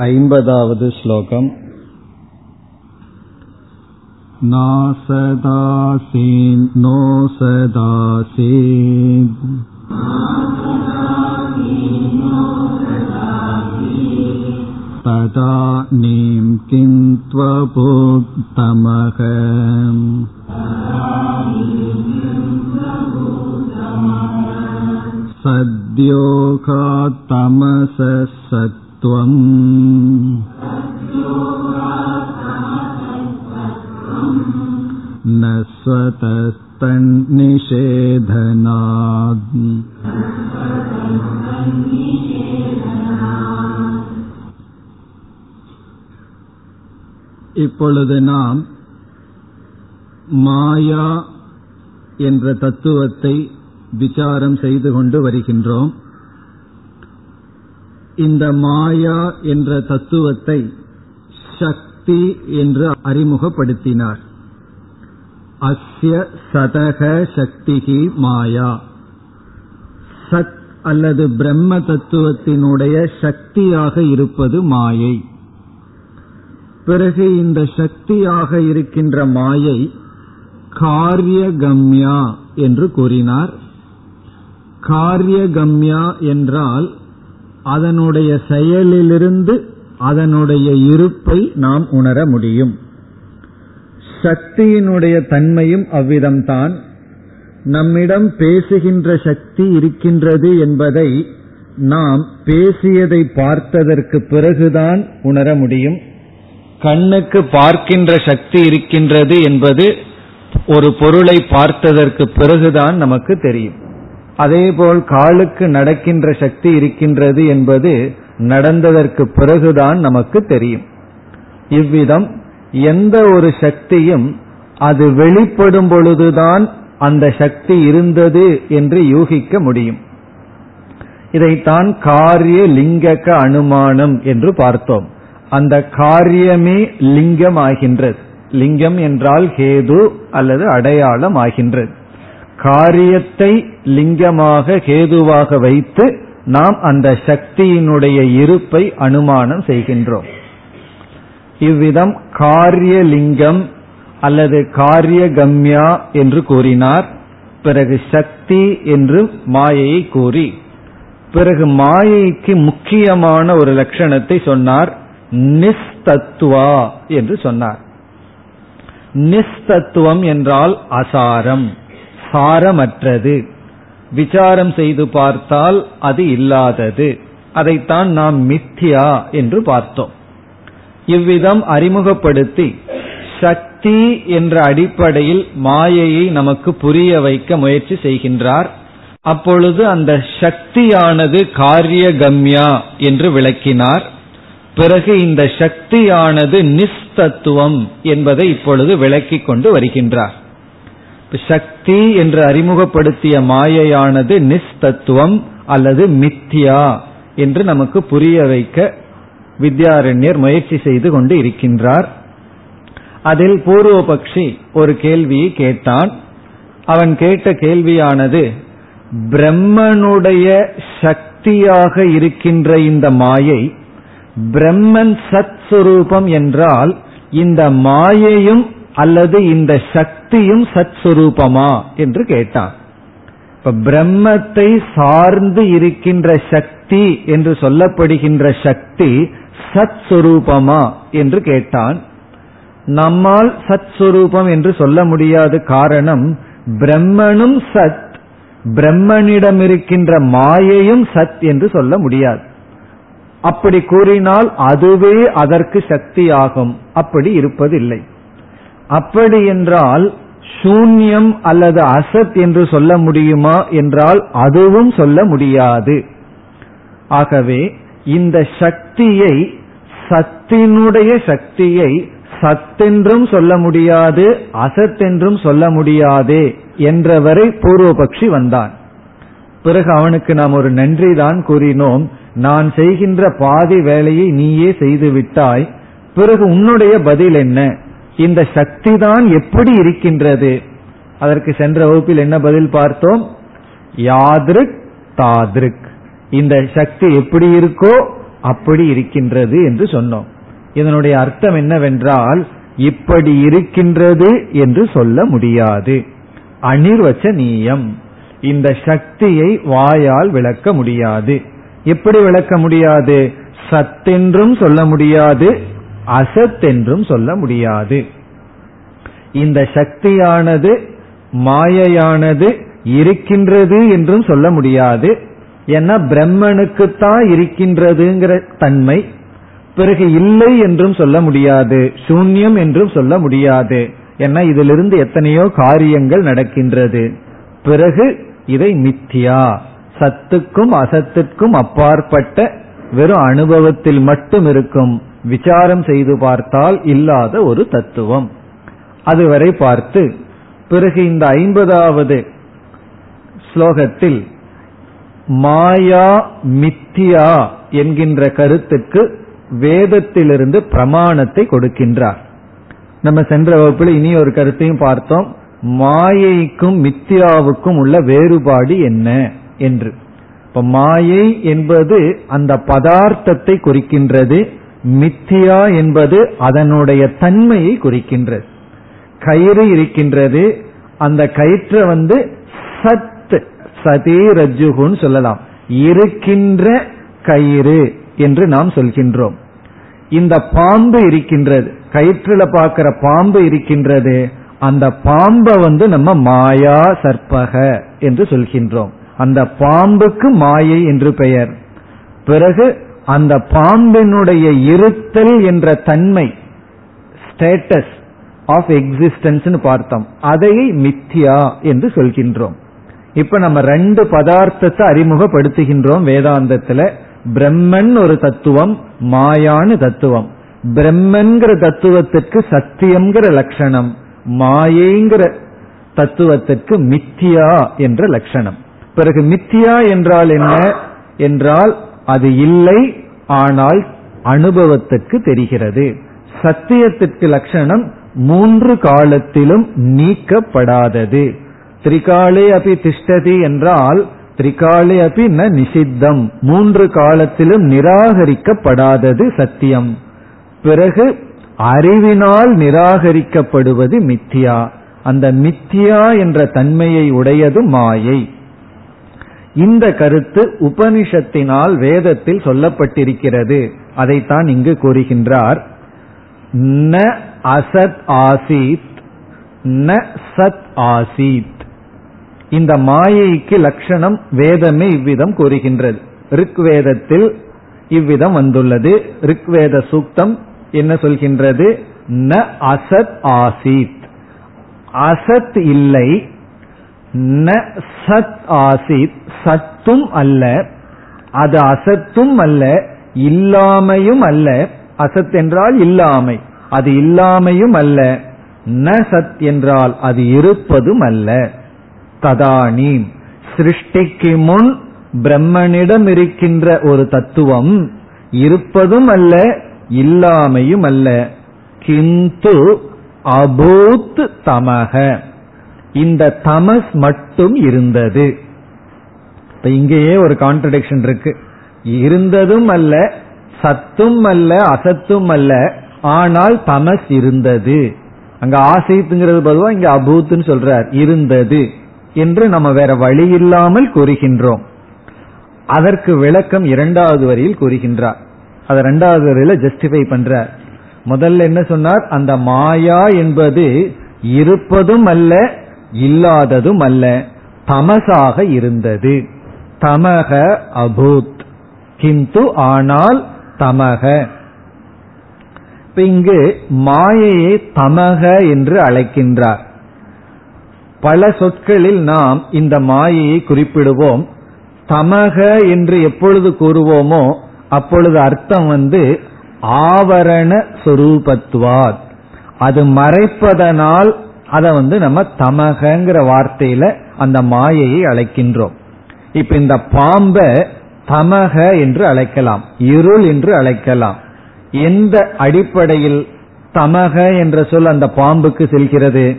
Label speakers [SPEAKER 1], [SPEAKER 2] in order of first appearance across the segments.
[SPEAKER 1] ऐम्बदावद् श्लोकम् नासदासीन्नो सदासीत् तदानीं किं त्वभूत्तमः सद्योगात्तमसः सत्त्वम् न स्वतस्तन्निषेधनात् இப்பொழுது நாம் மாயா என்ற தத்துவத்தை விசாரம் செய்து கொண்டு வருகின்றோம் இந்த மாயா என்ற தத்துவத்தை சக்தி என்று அறிமுகப்படுத்தினார். அஸ்ய சதக சக்திகி மாயா. சத் அல்லது பிரம்ம தத்துவத்தினுடைய சக்தியாக இருப்பது மாயை. பிறகு இந்த சக்தியாக இருக்கின்ற மாயை காரியகம்யா என்று கூறினார். காரியகம்யா என்றால் அதனுடைய செயலிலிருந்து அதனுடைய இருப்பை நாம் உணர முடியும். சக்தியினுடைய தன்மையும் அவ்விதம்தான். நம்மிடம் பேசுகின்ற சக்தி இருக்கின்றது என்பதை நாம் பேசியதை பார்த்ததற்கு பிறகுதான் உணர முடியும். கண்ணுக்கு பார்க்கின்ற சக்தி இருக்கின்றது என்பது ஒரு பொருளை பார்த்ததற்கு பிறகுதான் நமக்கு தெரியும். அதேபோல் காலுக்கு நடக்கின்ற சக்தி இருக்கின்றது என்பது நடந்ததற்கு பிறகுதான் நமக்கு தெரியும். இவ்விதம் எந்த ஒரு சக்தியும் அது வெளிப்படும் பொழுதுதான் அந்த சக்தி இருந்தது என்று யூகிக்க முடியும். இதைத்தான் காரிய லிங்கக அனுமானம் என்று பார்த்தோம். அந்த காரியமே லிங்கம் ஆகின்றது. லிங்கம் என்றால் ஹேது அல்லது அடையாளம் ஆகின்றது. காரியத்தை லிங்கமாக ஹேதுவாக வைத்து நாம் அந்த சக்தியினுடைய இருப்பை அனுமானம் செய்கின்றோம். இவ்விதம் காரியலிங்கம் அல்லது காரிய கம்யா என்று கூறினார். பிறகு சக்தி என்று மாயையை கூறி பிறகு மாயைக்கு முக்கியமான ஒரு லட்சணத்தை சொன்னார். நிஸ்தத்துவா என்று சொன்னார். நிஸ்தத்துவம் என்றால் அசாரம். சாரமற்றது விசாரம் செய்து பார்த்தால் அது இல்லாதது. அதைத்தான் நாம் மித்தியா என்று பார்த்தோம். இவ்விதம் அறிமுகப்படுத்தி சக்தி என்ற அடிப்படையில் மாயையை நமக்கு புரிய வைக்க முயற்சி செய்கின்றார். அப்பொழுது அந்த சக்தியானது காரியகம்யா என்று விளக்கினார். பிறகு இந்த சக்தியானது நிஸ்தத்துவம் என்பதை இப்பொழுது விளக்கிக் கொண்டு வருகின்றார். சக்தி என்று அறிமுகப்படுத்திய மாயையானது நிஸ்தத்துவம் அல்லது மித்தியா என்று நமக்கு புரிய வைக்க வித்யாரண்யர் முயற்சி செய்து கொண்டு இருக்கின்றார். அதில் பூர்வபக்ஷி ஒரு கேள்வியை கேட்டான். அவன் கேட்ட கேள்வியானது பிரம்மனுடைய சக்தியாக இருக்கின்ற இந்த மாயை பிரம்மன் சத் சுரூபம் என்றால் இந்த மாயையும் அல்லது இந்த சக்தி சக்தியும் சத் சுரூபமா என்று கேட்டான். இப்ப பிரம்மத்தை சார்ந்து இருக்கின்ற சக்தி என்று சொல்லப்படுகின்ற சக்தி சத் சுரூபமா என்று கேட்டான். நம்மால் சத் சுரூபம் என்று சொல்ல முடியாத காரணம் பிரம்மனும் சத் பிரம்மனிடம் இருக்கின்ற மாயையும் சத் என்று சொல்ல முடியாது. அப்படி கூறினால் அதுவே அதற்கு சக்தியாகும். அப்படி இருப்பதில்லை. அப்படி என்றால் சூன்யம் அல்லது அசத் என்று சொல்ல முடியுமா என்றால் அதுவும் சொல்ல முடியாது. ஆகவே இந்த சக்தியை சத்தினுடைய சக்தியை சத்தென்றும் சொல்ல முடியாது அசத்தென்றும் சொல்ல முடியாதே என்றவரை பூர்வபக்ஷி வந்தான். பிறகு அவனுக்கு நாம் ஒரு நன்றி தான் கூறினோம். நான் செய்கின்ற பாதி வேலையை நீயே செய்து விட்டாய். பிறகு உன்னுடைய பதில் என்ன? இந்த சக்தி தான் எப்படி இருக்கின்றது? அதற்கு சென்ற வகுப்பில் என்ன பதில் பார்த்தோம்? யாதிருக் தாதிருக். இந்த சக்தி எப்படி இருக்கோ அப்படி இருக்கின்றது என்று சொன்னோம். இதனுடைய அர்த்தம் என்னவென்றால் இப்படி இருக்கின்றது என்று சொல்ல முடியாது. அனிர்வச்சனீயம். இந்த சக்தியை வாயால் விளக்க முடியாது. எப்படி விளக்க முடியாது? சத்தென்றும் சொல்ல முடியாது. அசத் என்றும் சொல்ல முடியாது. இந்த சக்தியானது மாயையானது இருக்கின்றது என்றும் சொல்ல முடியாது. ஏன்னா பிரம்மனுக்குத்தான் இருக்கின்றதுங்கிற தன்மை பிறகு இல்லை என்றும் சொல்ல முடியாது. சூன்யம் என்றும் சொல்ல முடியாது. ஏன்னா இதிலிருந்து எத்தனையோ காரியங்கள் நடக்கின்றது. பிறகு இதை மித்தியா சத்துக்கும் அசத்துக்கும் அப்பாற்பட்ட வெறும் அனுபவத்தில் மட்டும் இருக்கும். விசாரம் செய்து பார்த்தால் இல்லாத ஒரு தத்துவம். அதுவரை பார்த்து பிறகு இந்த ஐம்பதாவது ஸ்லோகத்தில் மாயா மித்தியா என்கின்ற கருத்துக்கு வேதத்திலிருந்து பிரமாணத்தை கொடுக்கின்றார். நம்ம சென்ற வகுப்பில் இனி ஒரு கருத்தையும் பார்த்தோம். மாயைக்கும் மித்தியாவுக்கும் உள்ள வேறுபாடு என்ன என்று. இப்ப மாயை என்பது அந்த பதார்த்தத்தை குறிக்கின்றது. மித்தியா என்பது அதனுடைய தன்மையை குறிக்கின்றது. கயிறு இருக்கின்றது. அந்த கயிற்றை வந்து சத் சதே ரஜுகுன்னு சொல்லலாம். இருக்கின்ற கயிறு என்று நாம் சொல்கின்றோம். இந்த பாம்பு இருக்கின்றது. கயிற்றுல பார்க்கிற பாம்பு இருக்கின்றது. அந்த பாம்பை வந்து நம்ம மாயா சற்பக என்று சொல்கின்றோம். அந்த பாம்புக்கு மாயை என்று பெயர். பிறகு அந்த பாம்பினுடைய இருத்தல் என்ற தன்மை ஸ்டேட்டஸ் ஆஃப் எக்ஸிஸ்டன்ஸ் பார்த்தோம். அதை மித்தியா என்று சொல்கின்றோம். இப்ப நம்ம ரெண்டு பதார்த்தத்தை அறிமுகப்படுத்துகின்றோம் வேதாந்தத்துல. பிரம்மன் ஒரு தத்துவம் மாயான்னு தத்துவம். பிரம்மன்கிற தத்துவத்திற்கு சத்தியம்ங்கிற லட்சணம் மாயைங்கிற தத்துவத்திற்கு மித்தியா என்ற லட்சணம். பிறகு மித்தியா என்றால் என்ன? என்றால் அது இல்லை ஆனால் அனுபவத்துக்கு தெரிகிறது. சத்தியத்திற்கு லட்சணம் மூன்று காலத்திலும் நீக்கப்படாதது. திரிகாலே அபி திஷ்டதி என்றால் திரிகாலே அபி ந நிஷித்தம். மூன்று காலத்திலும் நிராகரிக்கப்படாதது சத்தியம். பிறகு அறிவினால் நிராகரிக்கப்படுவது மித்தியா அந்த மித்தியா என்ற தன்மையை உடையது மாயை. இந்த கருத்து உபனிஷத்தினால் வேதத்தில் சொல்லப்பட்டிருக்கிறது. அதைத்தான் இங்கு கூறுகின்றார். ந அசத் ஆசீத் ந சத் ஆசீத். இந்த மாயைக்கு லட்சணம் வேதமே இவ்விதம் கூறுகின்றது. ரிக்வேதத்தில் இவ்விதம் வந்துள்ளது. ரிக்வேத சூக்தம் என்ன சொல்கின்றது? ந அசத் ஆசீத். அசத் இல்லை ந சத் ஆசித் சத்தும் அல்ல அது அசத்தும் அல்ல இல்லாமையும் அல்ல. அசத் என்றால் இல்லாமை அது இல்லாமையும் அல்ல. ந சத் என்றால் அது இருப்பதும் அல்ல. ததானீம். சிருஷ்டிக்கு முன் பிரம்மனிடம் இருக்கின்ற ஒரு தத்துவம் இருப்பதும் அல்ல இல்லாமையும் அல்ல. கிந்து அபூத் தமக இந்த தமஸ் மட்டும் இருந்தது. இப்ப இங்கேயே ஒரு கான்ட்ரடிக்ஷன் இருக்கு. இருந்ததும் அல்ல சத்தும் அல்ல அசத்தும் அல்ல ஆனால் தமஸ் இருந்தது. அங்க ஆசைத்துங்கிறது பொதுவா இங்க அபூத்துன்னு சொல்றார் இருந்தது என்று நம்ம வேற வழி இல்லாமல் கூறுகின்றோம். அதற்கு விளக்கம் இரண்டாவது வரியில் கூறுகின்றார். அதை இரண்டாவது வரியில ஜஸ்டிஃபை பண்றார். முதல்ல என்ன சொன்னார்? அந்த மாயா என்பது இருப்பதும் அல்ல இல்லாததும் அல்ல தமசாக இருந்தது. தமக அபூத். கிந்து ஆனால் தமக இப்ப இங்கு மாயையை தமக என்று அழைக்கின்றார். பல சொற்களில் நாம் இந்த மாயையை குறிப்பிடுவோம். தமக என்று எப்பொழுது கூறுவோமோ அப்பொழுது அர்த்தம் வந்து ஆவரண சொரூபத்துவாத் அது மறைப்பதனால் அதை வந்து நம்ம தமகங்கிற வார்த்தையில அந்த மாயையை அழைக்கின்றோம். இப்ப இந்த பாம்ப தமக என்று அழைக்கலாம் இருள் என்று அழைக்கலாம். எந்த அடிப்படையில் தமக என்ற சொல் அந்த பாம்புக்கு செல்கிறது?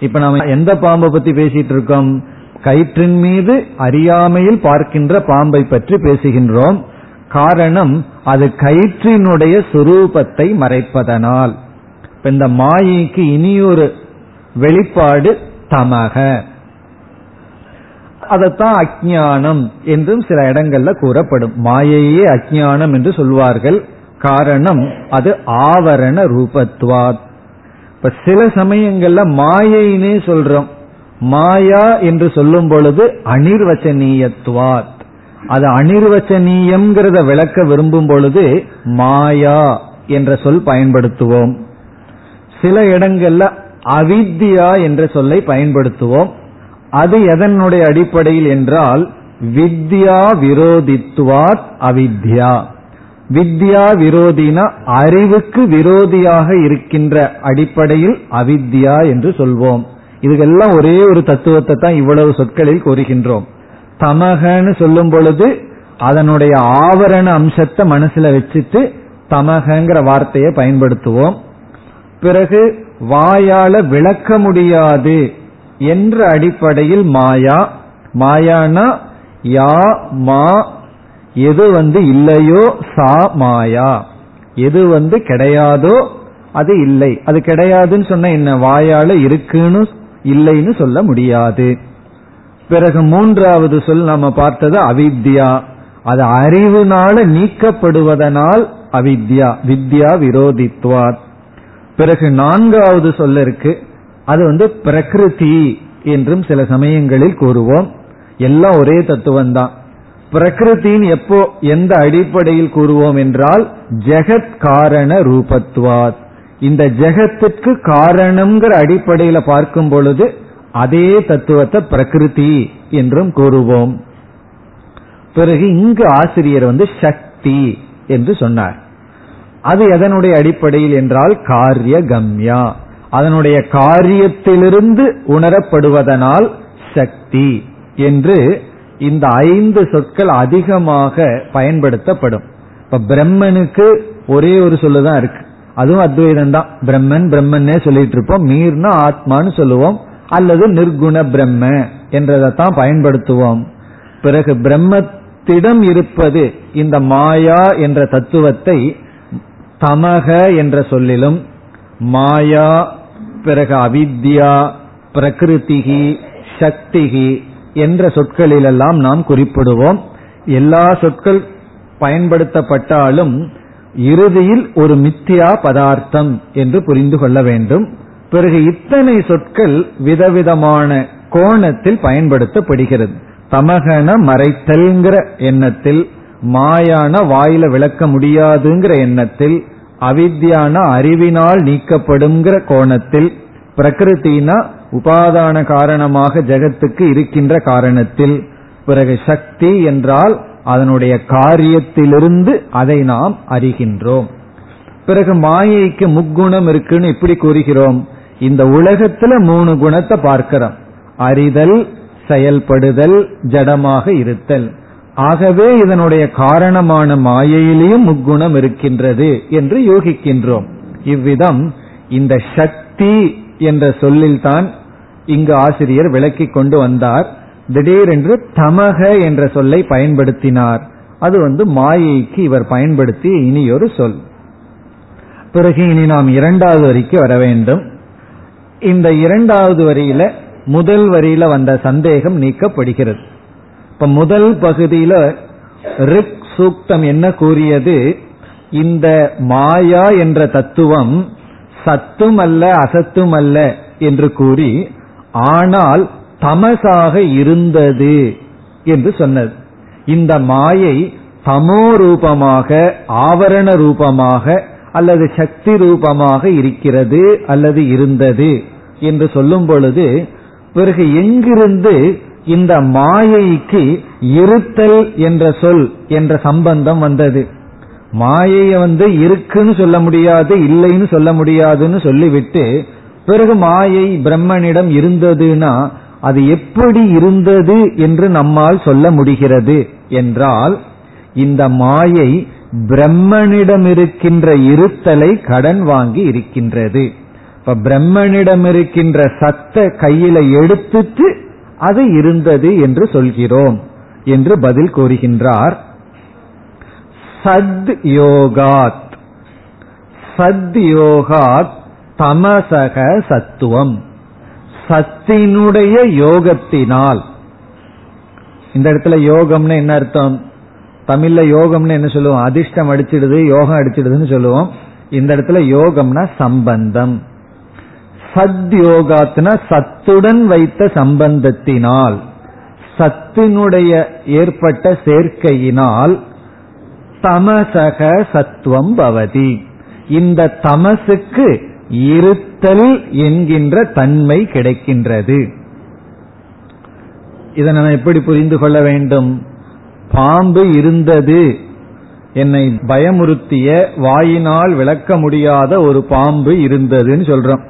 [SPEAKER 1] இப்ப நம்ம எந்த பாம்பை பத்தி பேசிட்டு இருக்கோம்? கயிற்றின் மீது அறியாமையில் பார்க்கின்ற பாம்பை பற்றி பேசுகின்றோம். காரணம் அது கயிற்றினுடைய சுரூபத்தை மறைப்பதனால். இந்த மாயைக்கு இனியொரு வெளிப்பாடு தமக. அதைத்தான் அஜானம் என்றும் சில இடங்கள்ல கூறப்படும். மாயையே அஜானம் என்று சொல்வார்கள். காரணம் அது ஆவரண ரூபத்வாத். இப்ப சில சமயங்கள்ல மாயைனே சொல்றோம். மாயா என்று சொல்லும் பொழுது அனிர்வச்சனீயத்வாத். அது அனிர்வச்சனீயம்ங்கிறத விளக்க விரும்பும் பொழுது மாயா என்ற சொல் பயன்படுத்துவோம். சில இடங்கள்ல அவித்யா என்ற சொல்லை பயன்படுத்துவோம். அது எதனுடைய அடிப்படையில் என்றால் வித்யா விரோதித்துவார் அவித்யா. வித்யா விரோதினா அறிவுக்கு விரோதியாக இருக்கின்ற அடிப்படையில் அவித்யா என்று சொல்வோம். இதுக்கெல்லாம் ஒரே ஒரு தத்துவத்தை தான் இவ்வளவு சொற்களில் கூறுகின்றோம். தமகன்னு சொல்லும் பொழுது அதனுடைய ஆவரண அம்சத்தை மனசுல வச்சுட்டு தமகங்கிற வார்த்தையை பயன்படுத்துவோம். பிறகு வாயால விளக்க முடியாது என்ற அடிப்படையில் மாயா. மாயானா யா மா எது வந்து இல்லையோ சா மாயா. எது வந்து கிடையாதோ அது இல்லை. அது கிடையாதுன்னு சொன்ன என்ன? வாயால இருக்குன்னு இல்லைன்னு சொல்ல முடியாது. பிறகு மூன்றாவது சொல் நம்ம பார்த்தது அவித்யா. அது அறிவுனால நீக்கப்படுவதனால் அவித்யா. வித்யா விரோதித்துவார் பிறகு நான்காவது சொல்ல இருக்கு. அது வந்து பிரகிருதி என்றும் சில சமயங்களில் கூறுவோம். எல்லாம் ஒரே தத்துவம் தான். பிரகிருத்தின் எப்போ எந்த அடிப்படையில் கூறுவோம் என்றால் ஜெகத் காரண ரூபத்வாத். இந்த ஜெகத்துக்கு காரணம்ங்கிற அடிப்படையில பார்க்கும் பொழுது அதே தத்துவத்தை பிரகிருதி என்றும் கூறுவோம். பிறகு இங்கு ஆசிரியர் வந்து சக்தி என்று சொன்னார். அது எதனுடைய அடிப்படையில் என்றால் காரிய கம்யா அதனுடைய காரியத்திலிருந்து உணரப்படுவதனால் சக்தி என்று இந்த ஐந்து சொற்கள் அதிகமாக பயன்படுத்தப்படும். இப்ப பிரம்மனுக்கு ஒரே ஒரு சொல்லுதான் இருக்கு. அதுவும் அத்வைதம் தான் பிரம்மன் பிரம்மன்னே சொல்லிட்டு இருப்போம் மீர்னா ஆத்மான்னு சொல்லுவோம். அல்லது நிர்குண பிரம்ம என்றதைத்தான் பயன்படுத்துவோம். பிறகு பிரம்மத்திடம் இருப்பது இந்த மாயா என்ற தத்துவத்தை தமக என்ற சொல்லிலும் மாயா பிறகு அவித்யா பிரகிருதிகி சக்திகி என்ற சொற்களிலெல்லாம் நாம் குறிப்பிடுவோம். எல்லா சொற்கள் பயன்படுத்தப்பட்டாலும் இறுதியில் ஒரு மித்தியா பதார்த்தம் என்று புரிந்து கொள்ள வேண்டும். பிறகு இத்தனை சொற்கள் விதவிதமான கோணத்தில் பயன்படுத்தப்படுகிறது. தமகன மறைத்தல்ங்கிற எண்ணத்தில் மாயான வாயில விளக்க முடியாதுங்கிற எண்ணத்தில் அவித்யான அறிவினால் நீக்கப்படுங்கிற கோணத்தில் பிரகிருத்தினா உபாதான காரணமாக ஜெகத்துக்கு இருக்கின்ற காரணத்தில் பிறகு சக்தி என்றால் அதனுடைய காரியத்திலிருந்து அதை நாம் அறிகின்றோம். பிறகு மாயைக்கு முக்குணம் இருக்குன்னு இப்படி கூறுகிறோம். இந்த உலகத்துல மூணு குணத்தை பார்க்கிறோம். அறிதல் செயல்படுதல் ஜடமாக இருத்தல். ஆகவே இதனுடைய காரணமான மாயையிலேயும் முக்குணம் இருக்கின்றது என்று யோகிக்கின்றோம். இவ்விதம் இந்த சக்தி என்ற சொல்லில்தான் இங்கு ஆசிரியர் விளக்கி கொண்டு வந்தார். திடீரென்று தமக என்ற சொல்லை பயன்படுத்தினார். அது வந்து மாயைக்கு இவர் பயன்படுத்திய இனியொரு சொல். பிறகு இனி நாம் இரண்டாவது வரிக்கு வர வேண்டும். இந்த இரண்டாவது வரியில முதல் வரியில வந்த சந்தேகம் நீக்கப்படுகிறது. இப்ப முதல் பகுதியில ரிக் சூக்தம் என்ன கூறியது? இந்த மாயா என்ற தத்துவம் சத்தும் அல்ல அசத்தும் அல்ல என்று கூறி ஆனால் தமசாக இருந்தது என்று சொன்னது. இந்த மாயை தமோ ரூபமாக ஆவரண ரூபமாக அல்லது சக்தி ரூபமாக இருக்கிறது அல்லது இருந்தது என்று சொல்லும் பொழுது பிறகு எங்கிருந்து இந்த மாயைக்கு இருத்தல் என்ற சொல் என்ற சம்பந்தம் வந்தது. மாயைய வந்து இருக்குன்னு சொல்ல முடியாது இல்லைன்னு சொல்ல முடியாதுன்னு சொல்லிவிட்டு பிறகு மாயை பிரம்மனிடம் இருந்ததுன்னா அது எப்படி இருந்தது என்று நம்மால் சொல்ல முடிகிறது என்றால் இந்த மாயை பிரம்மனிடம் இருக்கின்ற இருத்தலை கடன் வாங்கி இருக்கின்றது. இப்ப பிரம்மனிடம் இருக்கின்ற சத்த கையில எடுத்துட்டு அது இருந்தது என்று சொல்கிறோம் என்று பதில் கூறுகின்றார். சத் யோகாத். சத் யோகாத் தமசக சத்துவம். சத்தினுடைய யோகத்தினால். இந்த இடத்துல யோகம்னு என்ன அர்த்தம்? தமிழ்ல யோகம்னு என்ன சொல்லுவோம்? அதிர்ஷ்டம் அடிச்சிடுது யோகம் அடிச்சிடுதுன்னு சொல்லுவோம். இந்த இடத்துல யோகம்னா சம்பந்தம். சத் யோகாத்னா சத்துடன் வைத்த சம்பந்தத்தினால் சத்தினுடைய ஏற்பட்ட சேர்க்கையினால் தமசக சத்துவம் பவதி. இந்த தமசுக்கு இருத்தல் என்கின்ற தன்மை கிடைக்கின்றது. இதை நம்ம எப்படி புரிந்து கொள்ள வேண்டும்? பாம்பு இருந்தது என்னை பயமுறுத்திய வாயினால் விளக்க முடியாத ஒரு பாம்பு இருந்ததுன்னு சொல்றோம்.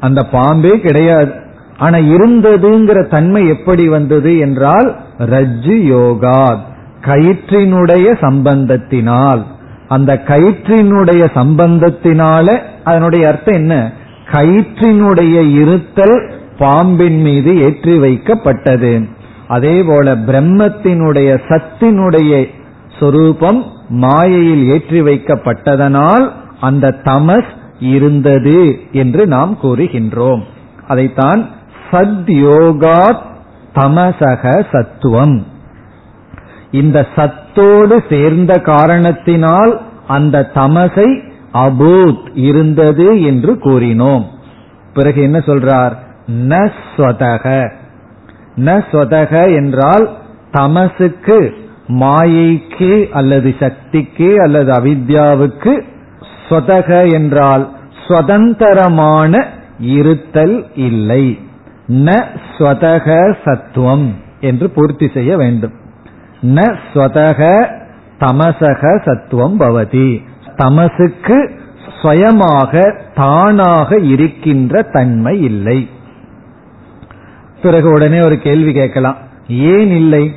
[SPEAKER 1] அந்த பாம்பே கிடையாது. ஆனா இருந்ததுங்கிற தன்மை எப்படி வந்தது என்றால் ரஜ்ஜு யோகா கயிற்றினுடைய சம்பந்தத்தினால். அந்த கயிற்றினுடைய சம்பந்தத்தினால அதனுடைய அர்த்தம் என்ன? கயிற்றினுடைய இருத்தல் பாம்பின் மீது ஏற்றி வைக்கப்பட்டது. அதே போல பிரம்மத்தினுடைய சத்தினுடைய சொரூபம் மாயையில் ஏற்றி வைக்கப்பட்டதனால் அந்த தமஸ் இருந்தது என்று நாம் கூறுகின்றோம். அதைத்தான் சத் யோகா தமசக சத்துவம். இந்த சத்தோடு சேர்ந்த காரணத்தினால் அந்த தமசை அபூத் இருந்தது என்று கூறினோம். பிறகு என்ன சொல்றார்? ந ஸ்வதக. ந ஸ்வதக என்றால் தமசுக்கு மாயைக்கு அல்லது சக்திக்கு அல்லது அவித்யாவுக்கு ஸ்வதக என்றால் சுதந்திரமான இருத்தல் இல்லை. ந ஸ்வதக சத்துவம் என்று பூர்த்தி செய்ய வேண்டும். ந ஸ்வதக தமசக சத்துவம் பவதி. தமசுக்கு சுயமாக தானாக இருக்கின்ற தன்மை இல்லை. பிறகு உடனே ஒரு கேள்வி கேட்கலாம். ஏன் இல்லை?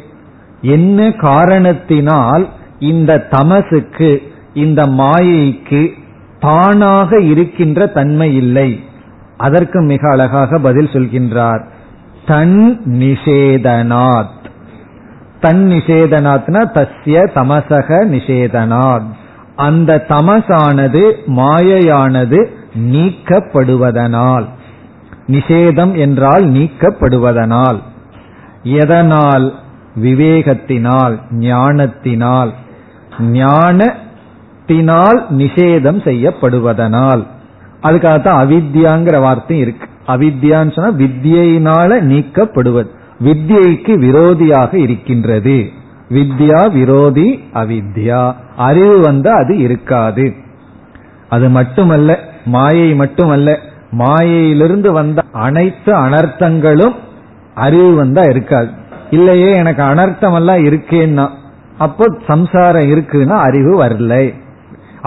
[SPEAKER 1] என்ன காரணத்தினால் இந்த தமசுக்கு இந்த மாயைக்கு தானாக இருக்கின்ற தன்மை இல்லை. அதற்கு மிக அழகாக பதில் சொல்கின்றார். தன் நிஷேதனாத். தன் நிஷேதனாத்னா தஸ்ய தமசக நிஷேதனாத். அந்த தமசானது மாயையானது நீக்கப்படுவதனால். நிஷேதம் என்றால் நீக்கப்படுவதனால். எதனால்? விவேகத்தினால் ஞானத்தினால். ஞான ஞானத்தினால் நிஷேதம் செய்யப்படுவதனால். அதுக்காகத்தான் அவித்யாங்கிற வார்த்தையும் இருக்கு. அவித்யான்னு சொன்னா வித்யினால நீக்கப்படுவது. வித்யைக்கு விரோதியாக இருக்கின்றது. வித்யா விரோதி அவித்யா. அறிவு வந்தா அது இருக்காது. அது மட்டுமல்ல மாயை மட்டுமல்ல. மாயையிலிருந்து வந்த அனைத்து அனர்த்தங்களும் அறிவு வந்தா இருக்காது. இல்லையே எனக்கு அனர்த்தம் எல்லாம் இருக்கேன்னா அப்போ சம்சாரம் இருக்குன்னா அறிவு வரல.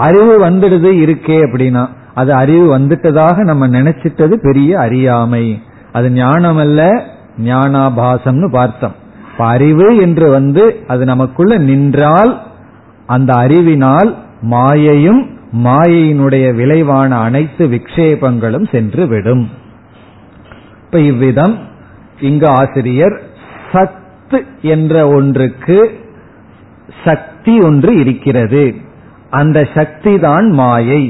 [SPEAKER 1] அறிவு வந்துடுது இருக்கே அப்படின்னா அது அறிவு வந்துட்டதாக நம்ம நினைச்சிட்டது பெரிய அறியாமை. அது ஞானம் அல்ல ஞானாபாசம்னு பார்த்தோம். அறிவு என்று வந்து அது நமக்குள்ள நின்றால் அந்த அறிவினால் மாயையும் மாயையினுடைய விளைவான அனைத்து விக்ஷேபங்களும் சென்று விடும் இப்ப இவ்விதம் இங்கு ஆசிரியர் சத்து என்ற ஒன்றுக்கு சக்தி ஒன்று இருக்கிறது. அந்த சக்தி தான் மாயை.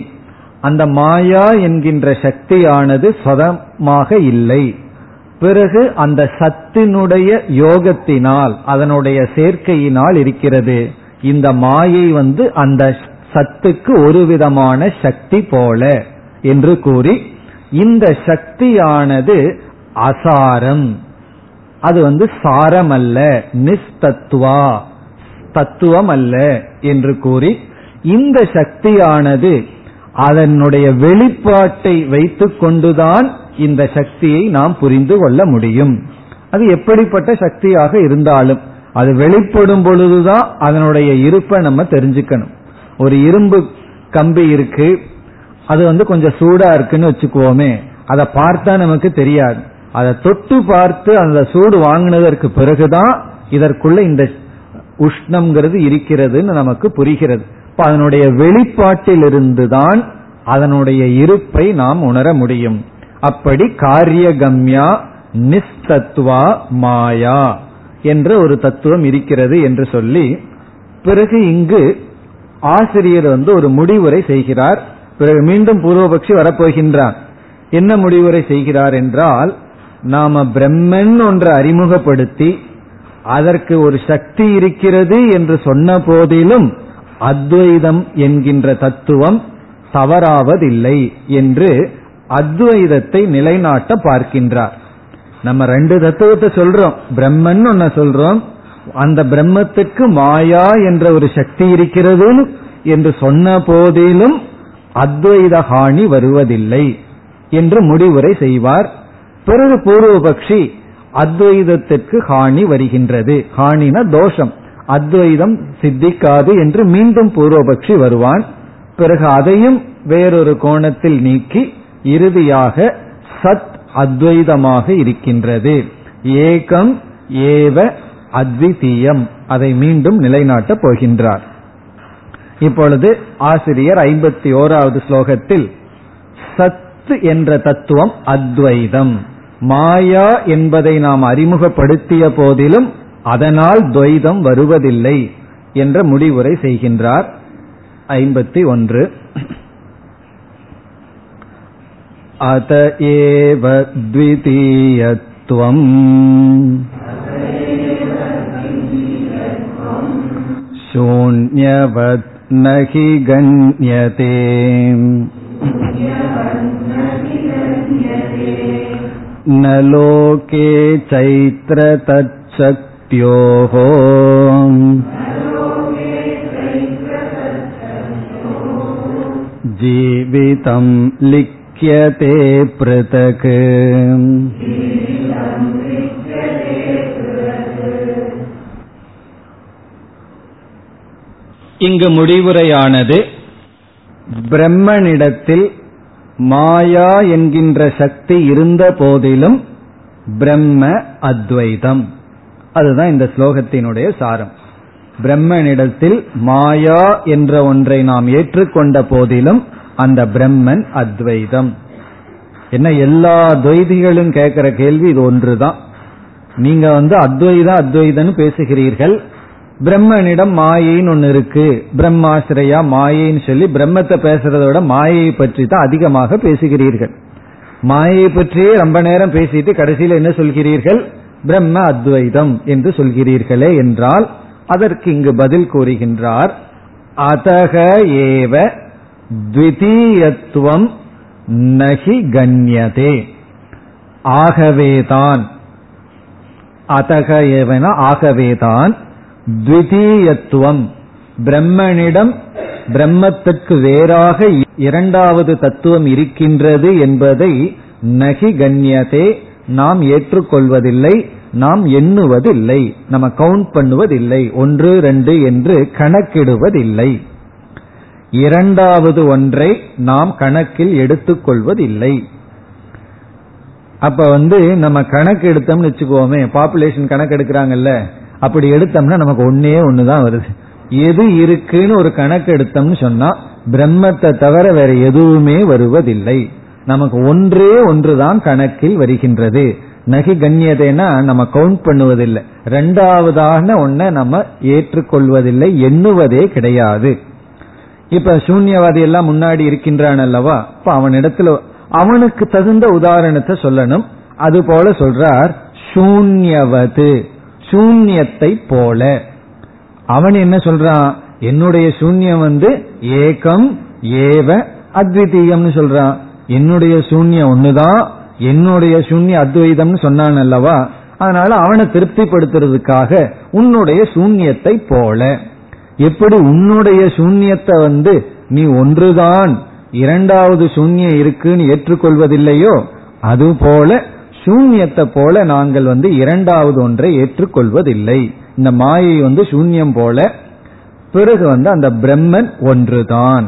[SPEAKER 1] அந்த மாயா என்கின்ற சக்தியானது சொதமாக இல்லை. பிறகு அந்த சத்தினுடைய யோகத்தினால் அதனுடைய சேர்க்கையினால் இருக்கிறது. இந்த மாயை வந்து அந்த சத்துக்கு ஒரு விதமான சக்தி போல என்று கூறி இந்த சக்தியானது அசாரம். அது வந்து சாரம் அல்ல நிஸ்தத்துவா தத்துவம் அல்ல என்று கூறி இந்த சக்தியானது அதனுடைய வெளிப்பாட்டை வைத்துக் கொண்டுதான் இந்த சக்தியை நாம் புரிந்து கொள்ள முடியும். அது எப்படிப்பட்ட சக்தியாக இருந்தாலும் அது வெளிப்படும் பொழுதுதான் அதனுடைய இருப்பை நம்ம தெரிஞ்சுக்கணும். ஒரு இரும்பு கம்பி இருக்கு அது வந்து கொஞ்சம் சூடா இருக்குன்னு வச்சுக்குவோமே அதை பார்த்தா நமக்கு தெரியாது. அதை தொட்டு பார்த்து அந்த சூடு வாங்கினதற்கு பிறகுதான் இதற்குள்ள இந்த உஷ்ணம்ங்கிறது இருக்கிறதுன்னு நமக்கு புரிகிறது. இப்ப அதனுடைய வெளிப்பாட்டிலிருந்துதான் அதனுடைய இருப்பை நாம் உணர முடியும். அப்படி காரியகம்யா நிஸ்தத்வா மாயா என்ற ஒரு தத்துவம் இருக்கிறது என்று சொல்லி பிறகு இங்கு ஆசிரியர் வந்து ஒரு முடிவுரை செய்கிறார். பிறகு மீண்டும் பூர்வபக்ஷி வரப்போகின்றார். என்ன முடிவுரை செய்கிறார் என்றால் நாம பிரம்மன் ஒன்றை அறிமுகப்படுத்தி அதற்கு ஒரு சக்தி இருக்கிறது என்று சொன்ன போதிலும் அத்வைதம் என்கின்ற தத்துவம் தவறாவதில்லை என்று அத்வைதத்தை நிலைநாட்ட பார்க்கின்றார். நம்ம ரெண்டு தத்துவத்தை சொல்றோம். பிரம்மன் ஒன்ன சொல்றோம். அந்த பிரம்மத்துக்கு மாயா என்ற ஒரு சக்தி இருக்கிறது என்று சொன்ன போதிலும் அத்வைத ஹானி வருவதில்லை என்று முடிவுரை செய்வார். பிறகு பூர்வபக்ஷி அத்வைதத்திற்கு ஹானி வருகின்றது. ஹானின தோஷம். அத்வைதம் சித்திக்காது என்று மீண்டும் பூர்வபக்ஷி வருவான். பிறகு அதையும் வேறொரு கோணத்தில் நீக்கி இறுதியாக சத் அத்வைதமாக இருக்கின்றது. ஏகம் ஏவ அத்விதீயம். அதை மீண்டும் நிலைநாட்டப் போகின்றார். இப்பொழுது ஆசிரியர் ஐம்பத்தி ஓராவது ஸ்லோகத்தில் சத்து என்ற தத்துவம் அத்வைதம். மாயா என்பதை நாம் அறிமுகப்படுத்திய போதிலும் அதனால் துவைதம் வருவதில்லை என்ற முடிவுரை செய்கின்றார் ஐம்பத்தி ஒன்று अत एव द्वितीयत्वम् शून्यवत् न हि गण्यते न लोके चैत्र तच्छक्त्योः जीवितं लिख्यते पृथक् இங்கு முடிவுரையானது பிரம்மனிடத்தில் மாயா என்கின்ற சக்தி இருந்த போதிலும் பிரம்ம அத்வைதம் அதுதான் இந்த ஸ்லோகத்தினுடைய சாரம். பிரம்மனிடத்தில் மாயா என்ற ஒன்றை நாம் ஏற்றுக்கொண்ட போதிலும் அந்த பிரம்மன் அத்வைதம். என்ன எல்லா துவைதிகளும் கேட்கிற கேள்வி இது ஒன்றுதான். நீங்க வந்து அத்வைதா அத்வைதன்னு பேசுகிறீர்கள். பிரம்மனிடம் மாயைன்னு ஒன்னு இருக்கு. பிரம்மாசிரியா மாயைன்னு சொல்லி பிரம்மத்தை பேசுறத விட மாயையை பற்றி தான் அதிகமாக பேசுகிறீர்கள். மாயை பற்றியே ரொம்ப நேரம் பேசிட்டு கடைசியில் என்ன சொல்கிறீர்கள்? பிரம்ம அத்வைதம் என்று சொல்கிறீர்களே என்றால் அதற்கு இங்கு பதில் கூறுகின்றார் அதக ஏவ த்விதீயத்துவம் நகி கண்யதே. ஆகவேதான் அதக ஏவன? ஆகவேதான் த்விதீயத்துவம் பிரம்மனிடம் பிரம்மத்துக்கு வேறாக இரண்டாவது தத்துவம் இருக்கின்றது என்பதை நகி கண்யதே நாம் ஏற்றுக்கொள்வதில்லை நாம் எண்ணுவதில்லை நம்ம கவுண்ட் பண்ணுவதில்லை ஒன்று ரெண்டு என்று கணக்கிடுவதில்லை. இரண்டாவது ஒன்றை நாம் கணக்கில் எடுத்துக்கொள்வதில்லை. அப்ப வந்து நம்ம கணக்கு எடுத்தோம்னு வச்சுக்கோமே பாப்புலேஷன் கணக்கு எடுக்கிறாங்கல்ல அப்படி எடுத்தோம்னா நமக்கு ஒன்னே ஒண்ணுதான் வருது. எது இருக்குன்னு ஒரு கணக்கு எடுத்தோம்னு சொன்னா பிரம்மத்தை தவிர வேற எதுவுமே வருவதில்லை. நமக்கு ஒன்றே ஒன்றுதான் கணக்கில் வருகின்றது. நகி கண்ணியதைனா நம்ம கவுண்ட் பண்ணுவதில்லை. ரெண்டாவதான ஒன்ன நம்ம ஏற்றுக்கொள்வதில்லை எண்ணுவதே கிடையாது. இப்ப சூன்யவாதி எல்லாம் முன்னாடி இருக்கின்றான் அல்லவா? இப்ப அவனிடத்துல அவனுக்கு தகுந்த உதாரணத்தை சொல்லணும். அது போல சொல்றார் சூன்யவது சூன்யத்தை போல. அவன் என்ன சொல்றான்? என்னுடைய சூன்யம் வந்து ஏகம் ஏவ அத்விதீயம்னு சொல்றான். என்னுடைய சூன்யம் ஒண்ணுதான் என்னுடைய சூன்ய அத்வைதம்னு சொன்னான் அல்லவா? அதனால அவனை திருப்திப்படுத்துறதுக்காக உன்னுடைய சூன்யத்தை போல. எப்படி உன்னுடைய சூன்யத்தை வந்து நீ ஒன்றுதான் இரண்டாவது சூன்யம் இருக்குன்னு ஏற்றுக்கொள்வதில்லையோ அதுபோல சூன்யத்தை போல நாங்கள் வந்து இரண்டாவது ஒன்றை ஏற்றுக்கொள்வதில்லை. இந்த மாயை வந்து சூன்யம் போல பிறகு வந்து அந்த பிரம்மன் ஒன்றுதான்.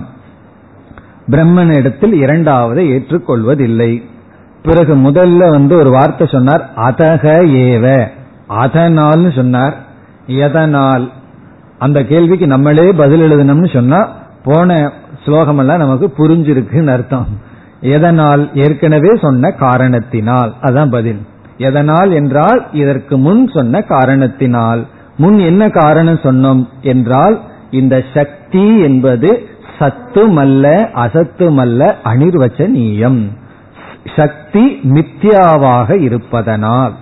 [SPEAKER 1] பிரம்மனிடத்தில் இரண்டாவதை ஏற்றுக்கொள்வதில்லை. பிறகு முதல்ல வந்து ஒரு வார்த்தை சொன்னார் அதக ஏவ. அதனால் சொன்னார். எதனால்? அந்த கேள்விக்கு நம்மளே பதில் எழுதணும்னு சொன்னா போன ஸ்லோகம் எல்லாம் நமக்கு புரிஞ்சிருக்குன்னு அர்த்தம். எதனால்? ஏற்கனவே சொன்ன காரணத்தினால். அதான் பதில். எதனால் என்றால் இதற்கு முன் சொன்ன காரணத்தினால். முன் என்ன காரணம் சொன்னோம்? என்றால் இந்த சக்தி என்பது சத்துமல்ல அசத்துமல்ல அனிர்வச்சனீயம் சக்தி மித்யாவாக இருப்பதனால்.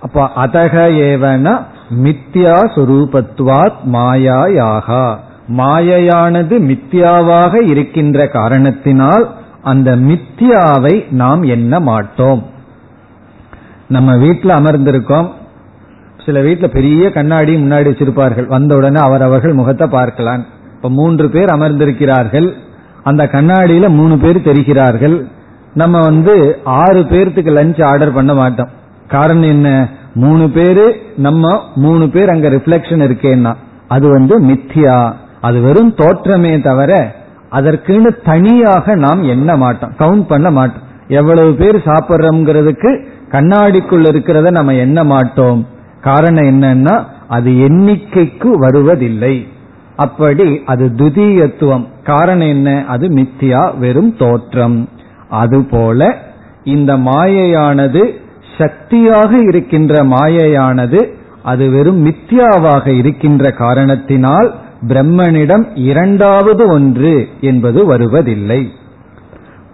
[SPEAKER 1] அப்ப அதக ஏவன மித்யா சுரூபத்வாத் மாயாயாகா. மாயையானது மித்யாவாக இருக்கின்ற காரணத்தினால் அந்த மித்யாவை நாம் எண்ண மாட்டோம். நம்ம வீட்டில் அமர்ந்திருக்கோம். சில வீட்டில் பெரிய கண்ணாடி முன்னாடி வச்சிருப்பார்கள். வந்த உடனே அவர் அவர்கள் முகத்தை பார்க்கலாம். இப்ப மூன்று பேர் அமர்ந்திருக்கிறார்கள். அந்த கண்ணாடியில மூணு பேர் தெரிகிறார்கள். நம்ம வந்து ஆறு பேர்த்துக்கு லஞ்ச் ஆர்டர் பண்ண மாட்டோம். காரணம் என்ன? மூணு பேரு நம்ம மூணு பேர் அங்க ரிஃப்ளெக்ஷன் இருக்கேன்னா அது வந்து மித்தியா. அது வெறும் தோற்றமே தவிர அதற்குன்னு தனியாக நாம் எண்ண மாட்டோம். கவுண்ட் பண்ண மாட்டோம். எவ்வளவு பேர் சாப்பிட்றோம்ங்கிறதுக்கு கண்ணாடிக்குள்ள இருக்கிறத நம்ம எண்ண மாட்டோம். காரணம் என்னன்னா அது எண்ணிக்கைக்கு வருவதில்லை. அப்படி அது துதியத்துவம். காரணம் என்ன? அது மித்தியா வெறும் தோற்றம். அதுபோல இந்த மாயையானது சக்தியாக இருக்கின்ற மாயையானது அது வெறும் மித்யாவாக இருக்கின்ற காரணத்தினால் பிரம்மனிடம் இரண்டாவது ஒன்று என்பது வருவதில்லை.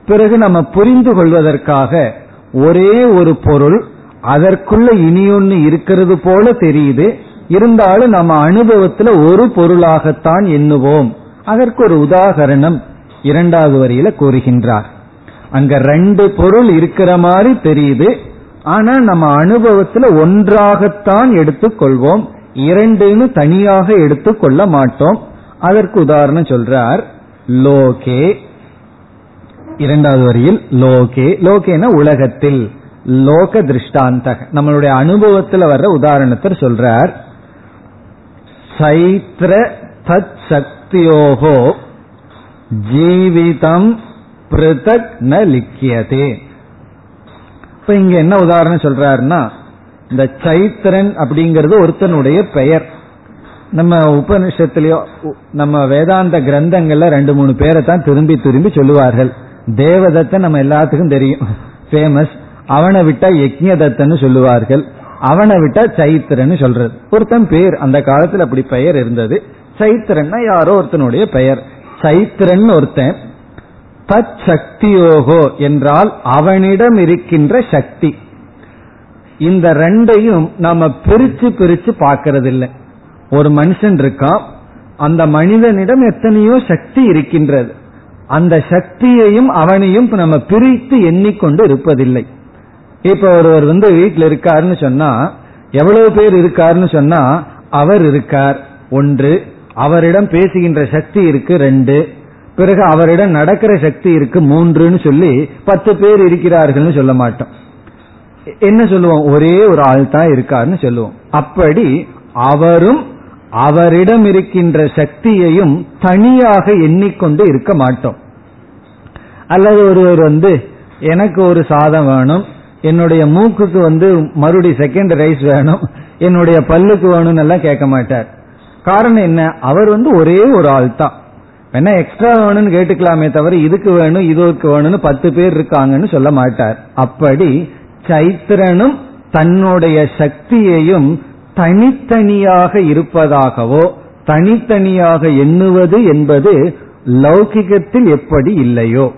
[SPEAKER 1] பிறகு நம்ம புரிந்து கொள்வதற்காக ஒரே ஒரு பொருள் அதற்குள்ள இனியொன்னு இருக்கிறது போல தெரியுது. இருந்தாலும் நம்ம அனுபவத்துல ஒரு பொருளாகத்தான் எண்ணுவோம். அதற்கு ஒரு உதாகரணம் இரண்டாவது வரியில கூறுகின்றார். அங்க ரெண்டு பொருள் இருக்கிற மாதிரி தெரியுது. ஆனா நம்ம அனுபவத்துல ஒன்றாகத்தான் எடுத்துக்கொள்வோம். இரண்டுன்னு தனியாக எடுத்துக்கொள்ள மாட்டோம். அதற்கு உதாரணம் சொல்றார். லோகே. இரண்டாவது வரியில் லோகே. லோகேன உலகத்தில். லோக திருஷ்டாந்த நம்மளுடைய அனுபவத்தில் வர்ற உதாரணத்தை சொல்றார். சைத்ர தத் சக்தியோகோ ஜீவிதம் பிருதக் ந லிக்கியதே. இப்ப இங்க என்ன உதாரணம் சொல்றாருன்னா இந்த சைத்திரன் அப்படிங்கிறது ஒருத்தனுடைய பெயர். நம்ம உபனிஷத்துலயோ நம்ம வேதாந்த கிரந்தங்கள்ல ரெண்டு மூணு பேரை தான் திரும்பி திரும்பி சொல்லுவார்கள். தேவதத்தன் நம்ம எல்லாத்துக்கும் தெரியும். ஃபேமஸ் அவனை விட்டா யக்ஞதத்தன்னு சொல்லுவார்கள். அவனை விட்டா சைத்திரன்னு சொல்றது. ஒருத்தன் பேர் அந்த காலத்துல அப்படி பெயர் இருந்தது. சைத்திரன்னா யாரோ ஒருத்தனுடைய பெயர். சைத்திரன் ஒருத்தன். தத் சக்தியோகோ என்றால் அவனிடம் இருக்கின்ற சக்தி. இந்த ரெண்டையும் நாம பிரிச்சு பிரிச்சு பார்க்கறது இல்லை ஒரு மனுஷன் இருக்கான். அந்த மனிதனிடம் எத்தனையோ சக்தி இருக்கின்றது. அந்த சக்தியையும் அவனையும் நம்ம பிரித்து எண்ணிக்கொண்டு இருப்பதில்லை. இப்ப ஒருவர் வந்து வீட்டில் இருக்காருன்னு சொன்னா எவ்வளவு பேர் இருக்காருன்னு சொன்னா அவர் இருக்கார். ஒன்று அவரிடம் பேசுகின்ற சக்தி இருக்கு ரெண்டு பிறகு அவரிடம் நடக்கிற சக்தி இருக்கு மூன்றுன்னு சொல்லி பத்து பேர் இருக்கிறார்கள்னு சொல்ல மாட்டோம். என்ன சொல்லுவோம்? ஒரே ஒரு ஆள் தான் இருக்காருன்னு சொல்லுவோம். அப்படி அவரும் அவரிடம் இருக்கின்ற சக்தியையும் தனியாக எண்ணிக்கொண்டு இருக்க மாட்டோம். அல்லது ஒருவர் வந்து எனக்கு ஒரு சாதம் வேணும் என்னுடைய மூக்குக்கு வந்து மறுபடி செகண்ட் ரைஸ் வேணும். என்னுடைய பல்லுக்கு வேணும்னு எல்லாம் கேட்க மாட்டார். காரணம் என்ன? அவர் வந்து ஒரே ஒரு ஆள் தான். வேணா எக்ஸ்ட்ரா வேணும்னு கேட்டுக்கலாமே தவிர இதுக்கு வேணும் இதுக்கு வேணும்னு பத்து பேர் இருக்காங்கன்னு சொல்ல மாட்டார். அப்படி சைத்திரனும் தன்னுடைய சக்தியையும் தனித்தனியாக இருப்பதாகவோ தனித்தனியாக எண்ணுவது என்பது லௌகிகத்தில் எப்படி இல்லையோ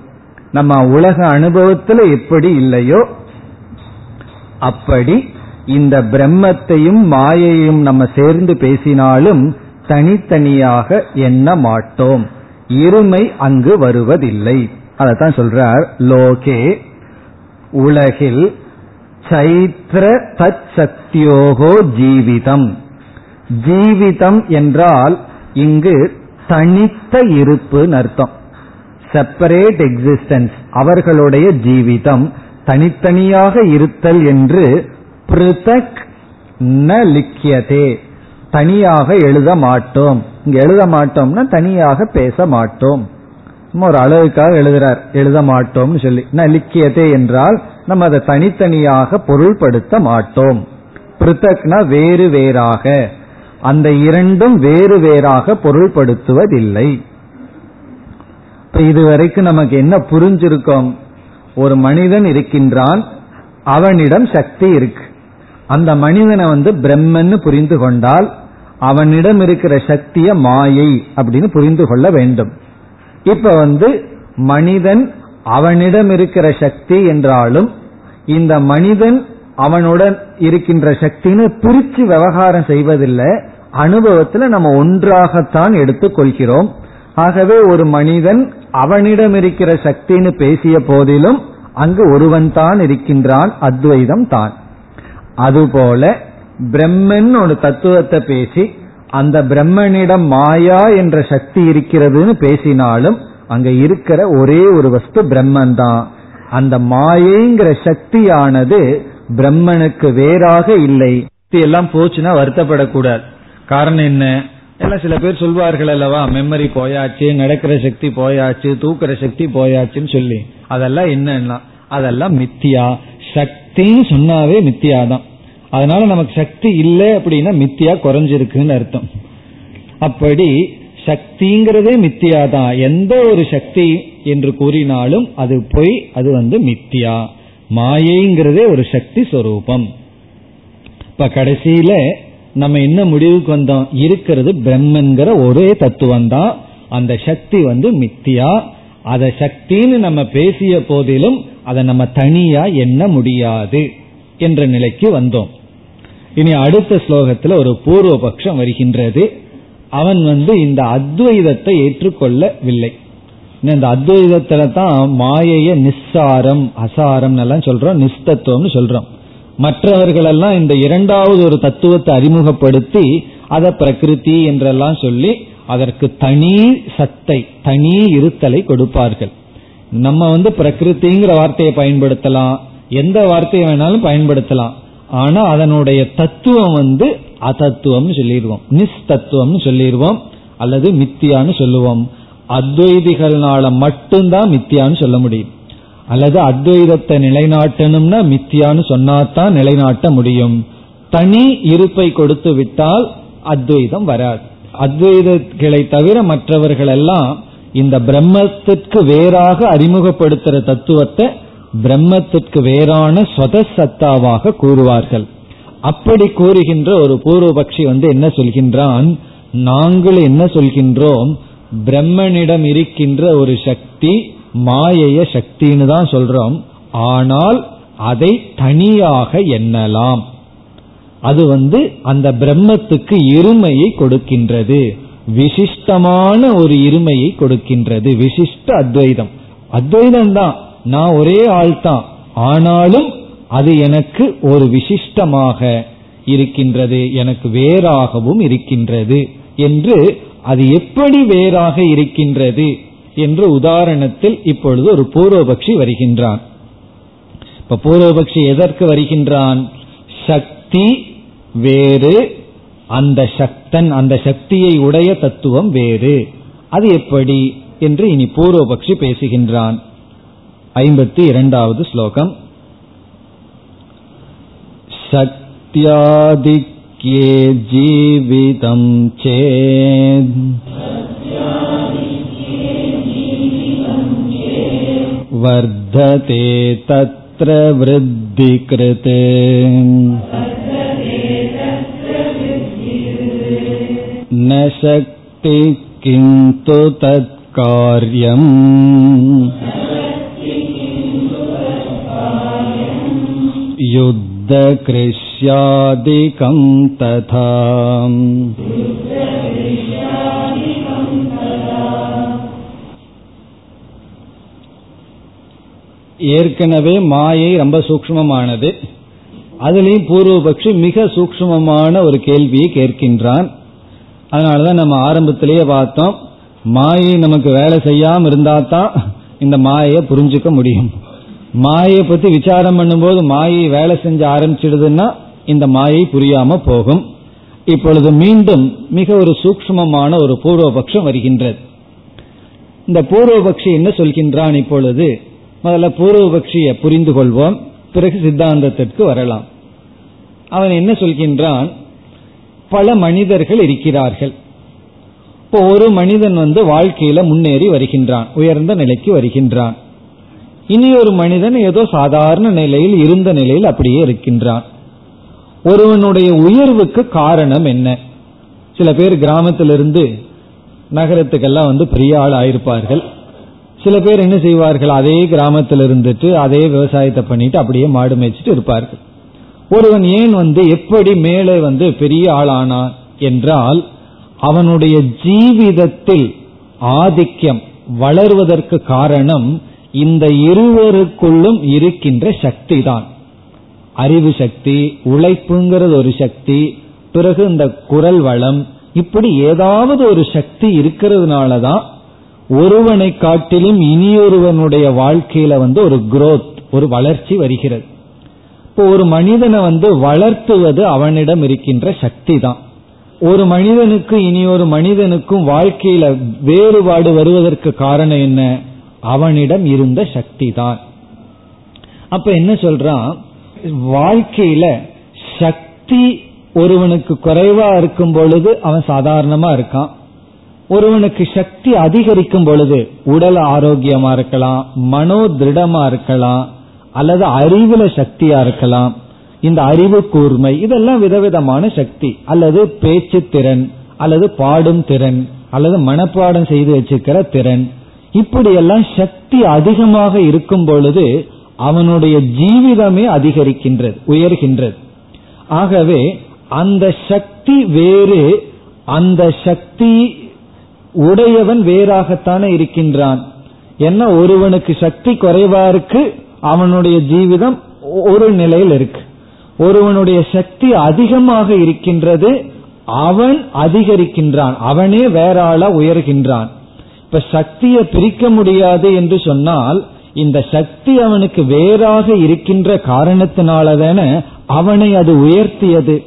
[SPEAKER 1] நம்ம உலக அனுபவத்தில் எப்படி இல்லையோ அப்படி இந்த பிரம்மத்தையும் மாயையும் நம்ம சேர்ந்து பேசினாலும் தனித்தனியாக எண்ண மாட்டோம். இருமை அங்கு வருவதில்லை. அதைத்தான் சொல்றார் லோகே. உலகில் சைத்ர தத் ஜீவிதம். ஜீவிதம் என்றால் இங்கு தனித்த இருப்பு அர்த்தம். செப்பரேட் எக்ஸிஸ்டன்ஸ் அவர்களுடைய ஜீவிதம். தனித்தனியாக இருத்தல் என்று பிருதக் ந லிக்கியதே. தனியாக எழுத மாட்டோம். இங்க எழுத மாட்டோம்னா தனியாக பேச மாட்டோம். ஒரு அளவுக்காக எழுதுறார் எழுத மாட்டோம்னு சொல்லி. ந லிக்கியதே என்றால் நம்ம அதை தனித்தனியாக பொருள்படுத்த மாட்டோம். பிருத்தக்னா வேறு வேறாக. அந்த இரண்டும் வேறு வேறாக பொருள்படுத்துவதில்லை. இப்ப இதுவரைக்கும் நமக்கு என்ன புரிஞ்சிருக்கோம்? ஒரு மனிதன் இருக்கின்றான் அவனிடம் சக்தி இருக்கு. அந்த மனிதனை வந்து பிரம்மன்னு புரிந்து கொண்டால் அவனிடம் இருக்கிற சக்திய மாயை அப்படின்னு புரிந்து கொள்ள வேண்டும். இப்ப வந்து மனிதன் அவனிடம் இருக்கிற சக்தி என்றாலும் இந்த மனிதன் அவனுடன் இருக்கின்ற சக்தின்னு பிரிச்சு விவகாரம் செய்வதில்லை. அனுபவத்துல நம்ம ஒன்றாகத்தான் எடுத்துக் கொள்கிறோம் ஆகவே ஒரு மனிதன் அவனிடம் இருக்கிற சக்தின்னு பேசிய போதிலும் அங்கு ஒருவன் தான் இருக்கின்றான் அத்வைதம் தான். அதுபோல பிரம்மன் ஒரு தத்துவத்தை பேசி அந்த பிரம்மனிடம் மாயா என்ற சக்தி இருக்கிறதுன்னு பேசினாலும் அங்க இருக்கிற ஒரே ஒரு வஸ்து பிரம்மன் தான் அந்த மாயைங்கிற சக்தியானது பிரம்மனுக்கு வேறாக இல்லை. எல்லாம் போச்சுன்னா வருத்தப்படக்கூடாது. காரணம் என்ன? எல்லாம் சில பேர் சொல்வார்கள் அல்லவா மெமரி போயாச்சு நடக்கிற சக்தி போயாச்சு தூக்குற சக்தி போயாச்சுன்னு சொல்லி. அதெல்லாம் என்னன்னா அதெல்லாம் மித்தியா. சக்தின்னு சொன்னாவே மித்தியா தான் அதனால நமக்கு சக்தி இல்லை அப்படின்னா மித்தியா குறைஞ்சிருக்குன்னு அர்த்தம். அப்படி சக்திங்கிறதே மித்தியா தான் எந்த ஒரு சக்தி என்று கூறினாலும் அது பொய் அது வந்து மித்தியா. மாயைங்கிறதே ஒரு சக்தி சொரூபம். இப்ப கடைசியில நம்ம என்ன முடிவுக்கு வந்தோம்? இருக்கிறது பிரம்மன்கிற ஒரே தத்துவம் தான் அந்த சக்தி வந்து மித்தியா. அத சக்தின்னு நம்ம பேசிய போதிலும் அதை நம்ம தனியா எண்ண முடியாது என்ற நிலைக்கு வந்தோம். இனி அடுத்த ஸ்லோகத்துல ஒரு பூர்வபக்ஷம் வருகின்றது. அவன் வந்து இந்த அத்வைதத்தை ஏற்றுக்கொள்ளவில்லை. இந்த அத்வைதத்துல தான் மாயைய நிஸ்ஸாரம் அசாரம் எல்லாம் சொல்றோம் நிஸ்தத்துவம்னு சொல்றோம். மற்றவர்களெல்லாம் இந்த இரண்டாவது ஒரு தத்துவத்தை அறிமுகப்படுத்தி அதை பிரகிருதி என்றெல்லாம் சொல்லி அதற்கு தனி சத்தை தனி இருத்தலை கொடுப்பார்கள். நம்ம வந்து பிரகிருதிங்கிற வார்த்தையை பயன்படுத்தலாம். எந்த வார்த்தையை வேணாலும் பயன்படுத்தலாம். ஆனா அதனுடைய தத்துவம் வந்து அதத்துவம்னு சொல்லிடுவோம். நிஸ்தத்துவம் சொல்லிடுவோம். அல்லது மித்தியான்னு சொல்லுவோம். அத்வைதிகள்னால மட்டும்தான் மித்தியான்னு சொல்ல முடியும். அல்லது அத்வைதத்தை நிலைநாட்டணும்னா மித்தியான்னு சொன்னாதான் நிலைநாட்ட முடியும். தனி இருப்பை கொடுத்து விட்டால் அத்வைதம் வராது. அத்வைதங்களை தவிர மற்றவர்கள் எல்லாம் இந்த பிரம்மத்திற்கு வேறாக அறிமுகப்படுத்துற தத்துவத்தை பிரம்மத்திற்கு வேறான சொத சத்தாவாக கூறுவார்கள். அப்படி கூறுகின்ற ஒரு பூர்வபக்ஷி வந்து என்ன சொல்கின்றான்? நாங்கள் என்ன சொல்கின்றோம்? பிரம்மனிடம் இருக்கின்ற ஒரு சக்தி மாயைய சக்தின்னு தான் சொல்றோம். ஆனால் அதை தனியாக எண்ணலாம். அது வந்து அந்த பிரம்மத்துக்கு இருமையை கொடுக்கின்றது. விசிஷ்டமான ஒரு இருமையை கொடுக்கின்றது. விசிஷ்ட அத்வைதம். அத்வைதம் தான். நான் ஒரே ஆள் தான். ஆனாலும் அது எனக்கு ஒரு விசிஷ்டமாக இருக்கின்றது. எனக்கு வேறாகவும் இருக்கின்றது. என்று அது எப்படி வேறாக இருக்கின்றது? என்று உதாரணத்தில் இப்பொழுது ஒரு பூர்வபக்ஷி வருகின்றான். இப்ப பூர்வபக்ஷி எதற்கு வருகின்றான்? சக்தி வேறு அந்த சக்தன் அந்த சக்தியை உடைய தத்துவம் வேறு. அது எப்படி? என்று இனி பூர்வபக்ஷி பேசுகின்றான். ஐம்பத்தி இரண்டாவது ஸ்லோகம். சக்தியாதிக்யே ஜீவிதம் சேத் वर्धते तत्र वृद्धिकृत् न शक्ति किन्तु तत्कार्यम् युद्धकृष्यादिकं तथा ஏற்கனவே மாயை ரொம்ப சூக்மமானது அதுலேயும் பூர்வபக்ஷி மிக சூக்மமான ஒரு கேள்வியை கேட்கின்றான். அதனாலதான் நம்ம ஆரம்பத்திலேயே பார்த்தோம் மாயை நமக்கு வேலை செய்யாம இருந்தா தான் இந்த மாயையை புரிஞ்சுக்க முடியும். மாயை பத்தி விசாரம் பண்ணும்போது மாயை வேலை செஞ்சு ஆரம்பிச்சிடுதுன்னா இந்த மாயை புரியாம போகும். இப்பொழுது மீண்டும் மிக ஒரு சூக்மமான ஒரு பூர்வபக்ஷம் வருகின்றது. இந்த பூர்வபக்ஷி என்ன சொல்கின்றான் இப்பொழுது? முதல்ல பூர்வபக்ஷியை புரிந்து கொள்வோம். பிறகு சித்தாந்தத்திற்கு வரலாம். அவன் என்ன சொல்கின்றான்? பல மனிதர்கள் இருக்கிறார்கள். இப்போ ஒரு மனிதன் வந்து வாழ்க்கையில முன்னேறி வருகின்றான் உயர்ந்த நிலைக்கு வருகின்றான். இனி ஒரு மனிதன் ஏதோ சாதாரண நிலையில் இருந்த நிலையில் அப்படியே இருக்கின்றான். ஒருவனுடைய உயர்வுக்கு காரணம் என்ன? சில பேர் கிராமத்திலிருந்து நகரத்துக்கெல்லாம் வந்து பெரிய ஆள் ஆயிருப்பார்கள் சில பேர் என்ன செய்வார்கள்? அதே கிராமத்தில் இருந்துட்டு அதே விவசாயத்தை பண்ணிட்டு அப்படியே மாடு மேய்ச்சிட்டு இருப்பார்கள். ஒருவன் ஏன் வந்து எப்படி மேலே வந்து பெரிய ஆளானான் என்றால் அவனுடைய ஜீவிதத்தில் ஆதிக்கம் வளர்வதற்கு காரணம் இந்த இருவருக்குள்ளும் இருக்கின்ற சக்தி தான் அறிவு சக்தி உழைப்புங்கிறது ஒரு சக்தி பிறகு இந்த குரல் வளம் இப்படி ஏதாவது ஒரு சக்தி இருக்கிறதுனால தான் ஒருவனை காட்டிலும் இனியொருவனுடைய வாழ்க்கையில வந்து ஒரு குரோத் ஒரு வளர்ச்சி வருகிறது. இப்போ ஒரு மனிதனை வந்து வளர்த்துவது அவனிடம் இருக்கின்ற சக்தி தான் ஒரு மனிதனுக்கு இனி ஒரு மனிதனுக்கும் வாழ்க்கையில வேறுபாடு வருவதற்கு காரணம் என்ன? அவனிடம் இருந்த சக்தி தான் அப்ப என்ன சொல்றான்? வாழ்க்கையில சக்தி ஒருவனுக்கு குறைவா இருக்கும் பொழுது அவன் சாதாரணமா இருக்கான். ஒருவனுக்கு சக்தி அதிகரிக்கும் பொழுது உடல் ஆரோக்கியமா இருக்கலாம் மனோ திருடமா இருக்கலாம் அல்லது அறிவுல சக்தியா இருக்கலாம். இந்த அறிவு கூர்மை இதெல்லாம் விதவிதமான சக்தி. அல்லது பேச்சு திறன் அல்லது பாடும் திறன் அல்லது மனப்பாடம் செய்து வச்சுக்கிற திறன். இப்படியெல்லாம் சக்தி அதிகமாக இருக்கும் பொழுது அவனுடைய ஜீவிதமே அதிகரிக்கின்றது உயர்கின்றது. ஆகவே அந்த சக்தி வேறு அந்த சக்தி உடையவன் வேறாகத்தானே இருக்கின்றான்? என்ன ஒருவனுக்கு சக்தி குறைவா இருக்கு அவனுடைய ஜீவிதம் ஒரு நிலையில் இருக்கு. ஒருவனுடைய சக்தி அதிகமாக இருக்கின்றது அவன் அதிகரிக்கின்றான் அவனே வேற ஆளா உயர்கின்றான். இப்ப சக்தியை பிரிக்க முடியாது என்று சொன்னால் இந்த சக்தி அவனுக்கு வேறாக இருக்கின்ற காரணத்தினாலதான அவனை அது உயர்த்தியது.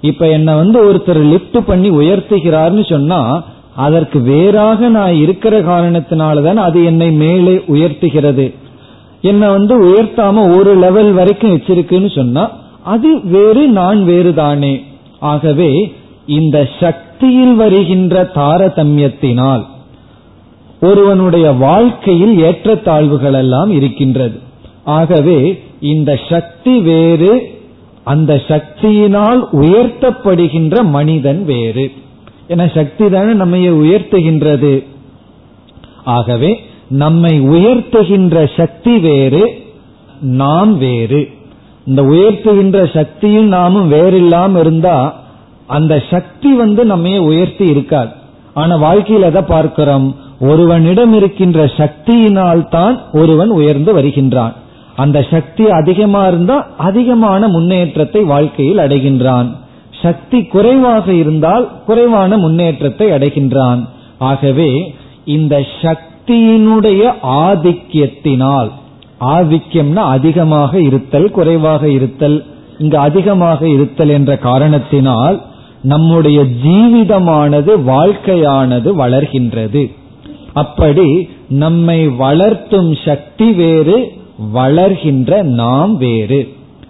[SPEAKER 1] இப்ப என்ன வந்து ஒருத்தர் லிப்ட் பண்ணி உயர்த்துகிறார்னு சொன்னா அதற்கு வேறாக நான் இருக்கிற காரணத்தினாலதான் அது என்னை மேலே உயர்த்துகிறது. என்னை வந்து உயர்த்தாம ஒரு லெவல் வரைக்கும் வச்சிருக்குன்னு சொன்னா அது வேறு நான் வேறு தானே. ஆகவே இந்த சக்தியில் வருகின்ற தாரதமியத்தினால் ஒருவனுடைய வாழ்க்கையில் ஏற்றத்தாழ்வுகள் எல்லாம் இருக்கின்றது. ஆகவே இந்த சக்தி வேறு அந்த சக்தியினால் உயர்த்தப்படுகின்ற மனிதன் வேறு. என சக்தி தானே நம்மை உயர்த்துகின்றது. ஆகவே நம்மை உயர்த்துகின்ற சக்தி வேறு நாம் வேறு. இந்த உயர்த்துகின்ற சக்தியும் நாமும் வேறில்லாம இருந்தா அந்த சக்தி வந்து நம்ம உயர்த்தி இருக்காது. ஆனா வாழ்க்கையில் எதை பார்க்கிறோம்? ஒருவனிடம் இருக்கின்ற சக்தியினால் தான் ஒருவன் உயர்ந்து வருகின்றான். அந்த சக்தி அதிகமா இருந்தா அதிகமான முன்னேற்றத்தை வாழ்க்கையில் அடைகின்றான். சக்தி குறைவாக இருந்தால் குறைவான முன்னேற்றத்தை அடைகின்றான். ஆகவே இந்த சக்தியினுடைய ஆதிக்கியத்தினால் ஆதிக்கியம்னா அதிகமாக இருத்தல் குறைவாக இருத்தல் இங்கு அதிகமாக இருத்தல் என்ற காரணத்தினால் நம்முடைய ஜீவிதமானது வாழ்க்கையானது வளர்கின்றது. அப்படி நம்மை வளர்த்தும் சக்தி வேறு வளர்கின்ற நாம் வேறு.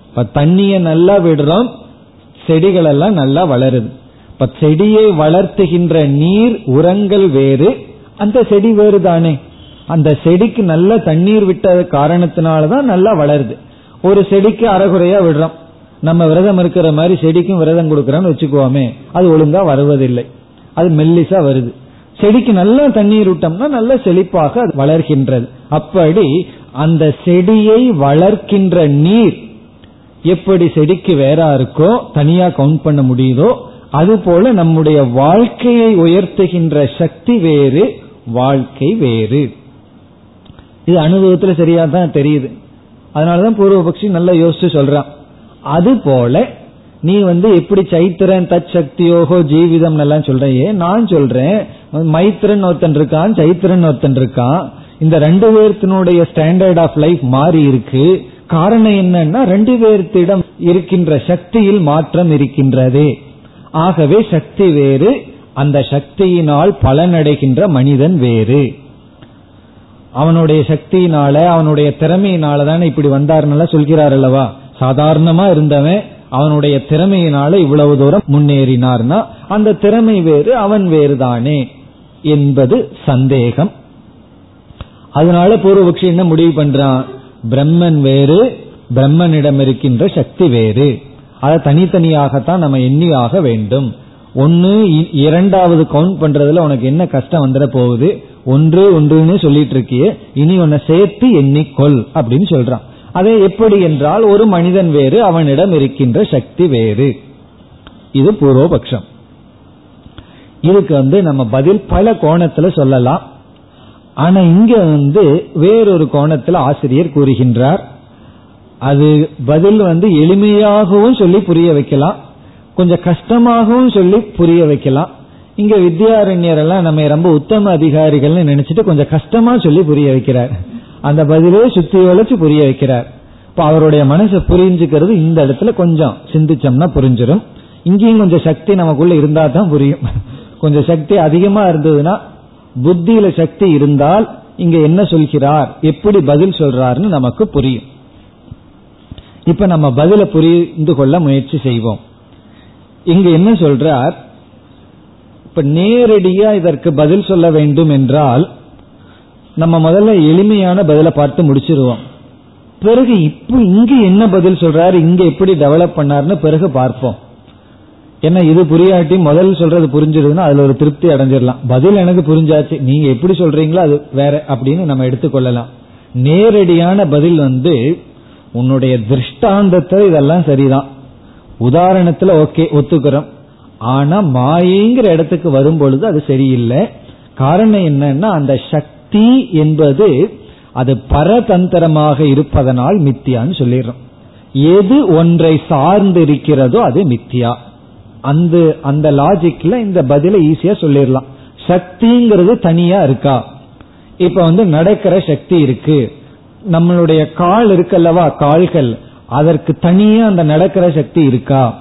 [SPEAKER 1] இப்ப தண்ணிய நல்லா விடுறோம் செடிகள் எல்லாம் நல்லா வளருது. இப்ப செடியை வளர்த்துகின்ற நீர் உரங்கள் வேறு. அந்த செடி வேறு தானே. அந்த செடிக்கு நல்ல தண்ணீர் விட்ட காரணத்தினாலதான் நல்லா வளருது. ஒரு செடிக்கு அறகுறையா விடுறோம். நம்ம விரதம் இருக்கிற மாதிரி செடிக்கும் விரதம் கொடுக்கறோம்னு வச்சுக்குவோமே அது ஒழுங்கா வருவதில்லை. அது மெல்லிசா வருது. செடிக்கு நல்லா தண்ணீர் விட்டோம்னா நல்ல செழிப்பாக அது வளர்கின்றது. அப்படி அந்த செடியை வளர்க்கின்ற நீர் எப்படி செடிக்கு வேறா இருக்கோ தனியா கவுண்ட் பண்ண முடியுதோ அது போல நம்முடைய வாழ்க்கையை உயர்த்துகின்ற சக்தி வேறு வாழ்க்கை வேறு. இது அனுபவத்துல சரியா தான் தெரியுது. அதனாலதான் பூர்வபக்ஷி நல்லா யோசிச்சு சொல்றான். அது போல நீ வந்து எப்படி சைத்திரன் தத் சக்தியோகோ ஜீவிதம் எல்லாம் சொல்றையே நான் சொல்றேன். மைத்திரன் ஒருத்தன் இருக்கான் சைத்திரன் ஒருத்தன் இருக்கான். இந்த ரெண்டு பேர்த்தினுடைய ஸ்டாண்டர்ட் ஆஃப் லைஃப் மாறி இருக்கு. காரணம் என்னன்னா ரெண்டு பேர்த்திடம் இருக்கின்ற சக்தியில் மாற்றம் இருக்கின்றது. ஆகவே சக்தி வேறு அந்த சக்தியினால் பலனடைகின்ற மனிதன் வேறு. அவனுடைய சக்தியினால அவனுடைய திறமையினால தானே இப்படி வந்தார்னால சொல்கிறார் அல்லவா? சாதாரணமா இருந்தவன் அவனுடைய திறமையினால இவ்வளவு தூரம் முன்னேறினார்னா அந்த திறமை வேறு அவன் வேறு தானே என்பது சந்தேகம். அதனால பூர்வபக்ஷி என்ன முடிவு பண்றான்? பிரம்மன் வேறு பிரம்மனிடம் இருக்கின்ற சக்தி வேறு. அதை தனித்தனியாகத்தான் நம்ம எண்ணியாக வேண்டும். ஒன்னு இரண்டாவது கவுண்ட் பண்றதுல உனக்கு என்ன கஷ்டம் வந்துட போகுது? ஒன்று ஒன்றுன்னு சொல்லிட்டு இருக்கியே இனி உன்னை சேர்த்து எண்ணிக்கொள் அப்படின்னு சொல்றான். அதே எப்படி என்றால் ஒரு மனிதன் வேறு அவனிடம் இருக்கின்ற சக்தி வேறு. இது பூர்வபக்ஷம். இதுக்கு வந்து நம்ம பதில் பல கோணத்துல சொல்லலாம். ஆனா இங்க வந்து வேறொரு கோணத்துல ஆசிரியர் கூறுகின்றார். அது பதில் வந்து எளிமையாகவும் சொல்லி புரிய வைக்கலாம். கொஞ்சம் கஷ்டமாகவும் சொல்லி புரிய வைக்கலாம். இங்க வித்யாரண்யர் எல்லாம் நம்ம ரொம்ப உத்தம அதிகாரிகள்னு நினைச்சிட்டு கொஞ்சம் கஷ்டமா சொல்லி புரிய வைக்கிறார். அந்த பதிலே சுத்தி வளைச்சு புரிய வைக்கிறார். இப்ப அவருடைய மனசை புரிஞ்சுக்கிறது இந்த இடத்துல கொஞ்சம் சிந்திச்சோம்னா புரிஞ்சிடும் இங்கேயும் கொஞ்சம் சக்தி நமக்குள்ள இருந்தா தான் புரியும். கொஞ்சம் சக்தி அதிகமா இருந்ததுன்னா புத்தியில சக்தி இருந்தால் இங்க என்ன சொல்கிறார்? எப்படி பதில் சொல்றாருன்னு நமக்கு புரியும். இப்ப நம்ம பதில புரிந்து கொள்ள முயற்சி செய்வோம். இங்க என்ன சொல்றார்? இப்ப நேரடியா இதற்கு பதில் சொல்ல வேண்டும் என்றால் நம்ம முதல்ல எளிமையான பதிலை பார்த்து முடிச்சிருவோம். பிறகு இப்ப இங்க என்ன பதில் சொல்றாரு? இங்க எப்படி டெவலப் பண்ணாருன்னு பிறகு பார்ப்போம். ஏன்னா இது புரியாட்டி முதல் சொல்றது புரிஞ்சிருதுன்னா அதுல ஒரு திருப்தி அடைஞ்சிடலாம் பதில் எனக்கு புரிஞ்சாச்சு நீங்க எப்படி சொல்றீங்களோ அது வேற அப்படின்னு நம்ம எடுத்துக்கொள்ளலாம் நேரடியான பதில் வந்து உன்னுடைய திருஷ்டாந்தத்தை இதெல்லாம் சரிதான். உதாரணத்துல ஓகே ஒத்துக்கிறோம். ஆனா மாயங்கிற இடத்துக்கு வரும் பொழுது அது சரியில்லை. காரணம் என்னன்னா அந்த சக்தி என்பது அது பரதந்திரமாக இருப்பதனால் மித்தியான்னு சொல்லிடுறோம். எது ஒன்றை சார்ந்து இருக்கிறதோ அது மித்தியா. அந்த அந்த லாஜிக்ல இந்த பதில ஈஸியா சொல்லிடலாம். சக்திங்கிறது தனியா இருக்கா? இப்ப வந்து நடக்கிற சக்தி இருக்கு. நம்மளுடைய கால் இருக்கல்லவா கால்கள். அதற்கு தனியா அந்த நடக்கிற சக்தி இருக்கா?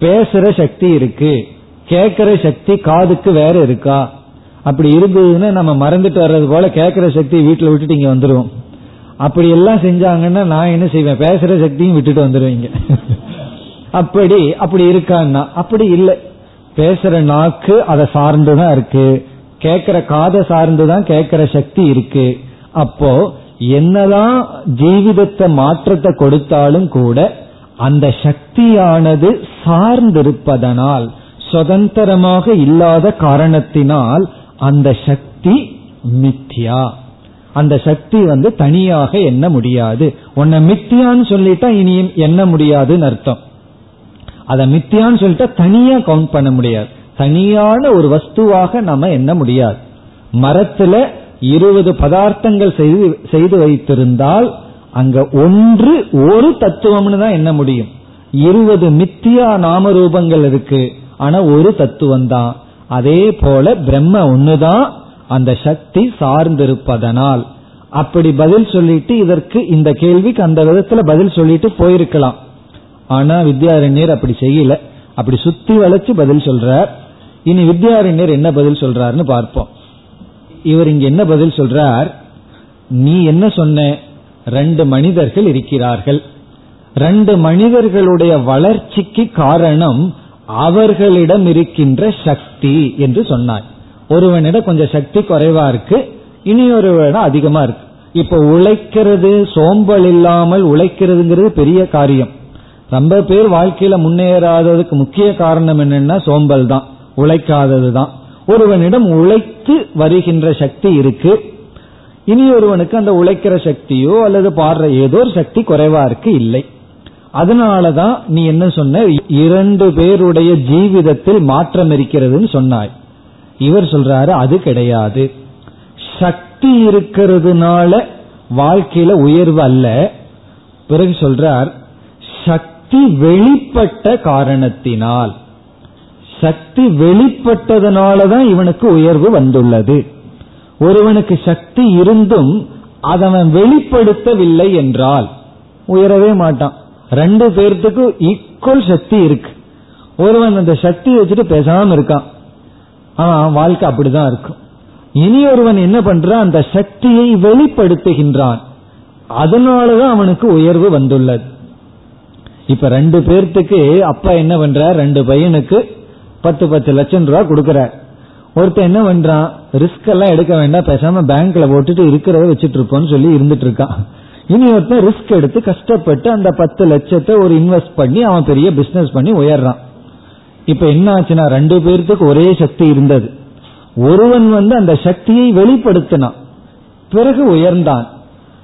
[SPEAKER 1] பேசுற சக்தி இருக்கு. கேட்கிற சக்தி காதுக்கு வேற இருக்கா? அப்படி இருந்ததுன்னா நம்ம மறந்துட்டு வர்றது போல கேட்கிற சக்தி வீட்டுல விட்டுட்டு இங்க வந்துருவோம். அப்படி எல்லாம் செஞ்சாங்கன்னா நான் என்ன செய்வேன்? பேசுற சக்தியும் விட்டுட்டு வந்துருவீங்க. அப்படி அப்படி இருக்கான்னா அப்படி இல்லை. பேசுற நாக்கு அதை சார்ந்துதான் இருக்கு. கேட்கிற காதை சார்ந்துதான் கேட்கிற சக்தி இருக்கு. அப்போ என்னதான் ஜீவிதத்தை மாற்றத்தை கொடுத்தாலும் கூட அந்த சக்தியானது சார்ந்திருப்பதனால் சுதந்திரமாக இல்லாத காரணத்தினால் அந்த சக்தி மித்தியா அந்த சக்தி வந்து தனியாக எண்ண முடியாது. உன்னை மித்தியான்னு சொல்லிட்டா இனியும் எண்ண முடியாதுன்னு அர்த்தம். அதை மித்தியான்னு சொல்லிட்டா தனியா கவுண்ட் பண்ண முடியாது. தனியான ஒரு வஸ்துவாக நம்ம எண்ண முடியாது. மரத்துல இருபது பதார்த்தங்கள் செய்து செய்து வைத்திருந்தால் அங்க ஒன்று ஒரு தத்துவம்னு தான் எண்ண முடியும். இருபது மித்தியா நாம ரூபங்கள் இருக்கு ஆனா ஒரு தத்துவம் தான். அதே போல பிரம்ம ஒண்ணுதான் அந்த சக்தி சார்ந்திருப்பதனால். அப்படி பதில் சொல்லிட்டு இதற்கு இந்த கேள்விக்கு அந்த விதத்துல பதில் சொல்லிட்டு போயிருக்கலாம். ஆனா வித்யாரண்யர் அப்படி செய்யல. அப்படி சுத்தி வளைச்சு பதில் சொல்றார். இனி வித்யாரண்யர் என்ன பதில் சொல்றாருன்னு பார்ப்போம். இவர் இங்க என்ன பதில் சொல்றார்? நீ என்ன சொன்ன? ரெண்டு மனிதர்கள் இருக்கிறார்கள். ரெண்டு மனிதர்களுடைய வளர்ச்சிக்கு காரணம் அவர்களிடம் இருக்கின்ற சக்தி என்று சொன்னார். ஒருவனிடம் கொஞ்சம் சக்தி குறைவா இருக்கு. இனி ஒருவனிடம் அதிகமா இருக்கு. இப்ப உழைக்கிறது சோம்பல் இல்லாமல் உழைக்கிறதுங்கிறது பெரிய காரியம். ரொம்ப பேர் வாழ்க்கையில முன்னேறாததுக்கு முக்கிய காரணம் என்னன்னா சோம்பல் தான் உழைக்காதது தான் ஒருவனிடம் உழைத்து வருகின்ற சக்தி இருக்கு. இனி ஒருவனுக்கு அந்த உழைக்கிற சக்தியோ அல்லது பாடுற ஏதோ ஒரு சக்தி குறைவா இருக்கு இல்லை. அதனாலதான் நீ என்ன சொன்ன? இரண்டு பேருடைய ஜீவிதத்தில் மாற்றம் இருக்கிறதுன்னு சொன்னாய். இவர் சொல்றாரு அது கிடையாது. சக்தி இருக்கிறதுனால வாழ்க்கையில உயர்வு அல்ல. பிறகு சொல்றார் சக்தி சக்தி வெளிப்பட்ட காரணத்தினால் சக்தி வெளிப்பட்டதுனாலதான் இவனுக்கு உயர்வு வந்துள்ளது. ஒருவனுக்கு சக்தி இருந்தும் அதவன் வெளிப்படுத்தவில்லை என்றால் உயரவே மாட்டான். ரெண்டு பேர்த்துக்கு ஈக்குவல் சக்தி இருக்கு. ஒருவன் அந்த சக்தி வச்சுட்டு பேசாம இருக்கான். அவன் வாழ்க்கை அப்படிதான் இருக்கும். இனி ஒருவன் என்ன பண்றான் அந்த சக்தியை வெளிப்படுத்துகின்றான். அதனாலதான் அவனுக்கு உயர்வு வந்துள்ளது. இப்ப ரெண்டு பேர்த்துக்கு அப்பா என்ன பண்றார்? ரெண்டு பையனுக்கு பத்து பத்து லட்சம் ரூபாய் கொடுக்கறார். ஒருத்தன் என்ன பண்றான்? ரிஸ்க் எல்லாம் எடுக்க வேண்டாம் பேசாம பேங்க்ல போட்டுட்டு இருக்கிறத வச்சுட்டு இருப்போம்னு சொல்லி இருந்துட்டு இருக்கான். இனி ஒருத்தன் ரிஸ்க் எடுத்து கஷ்டப்பட்டு அந்த பத்து லட்சத்தை ஒரு இன்வெஸ்ட் பண்ணி அவன் பெரிய பிசினஸ் பண்ணி உயர்றான். இப்ப என்ன ஆச்சுன்னா ரெண்டு பேர்த்துக்கு ஒரே சக்தி இருந்தது. ஒருவன் வந்து அந்த சக்தியை வெளிப்படுத்தினான். பிறகு உயர்ந்தான்.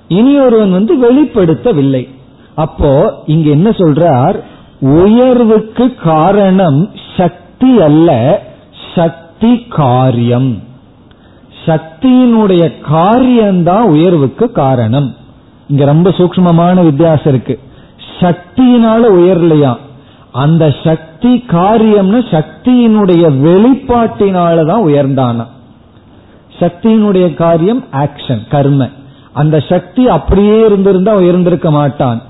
[SPEAKER 1] இனி ஒருவன் வந்து வெளிப்படுத்தவில்லை. அப்போ இங்க என்ன சொல்றார்? உயர்வுக்கு காரணம் சக்தி அல்ல சக்தி காரியம். சக்தியினுடைய காரியம்தான் உயர்வுக்கு காரணம். இங்க ரொம்ப சூக்மமான வித்தியாசம் இருக்கு. சக்தியினால உயர்லையா? அந்த சக்தி காரியம்னு சக்தியினுடைய வெளிப்பாட்டினாலதான் உயர்ந்தானா? சக்தியினுடைய காரியம் ஆக்ஷன் கர்ம. அந்த சக்தி அப்படியே இருந்திருந்தா உயர்ந்திருக்க மாட்டான்.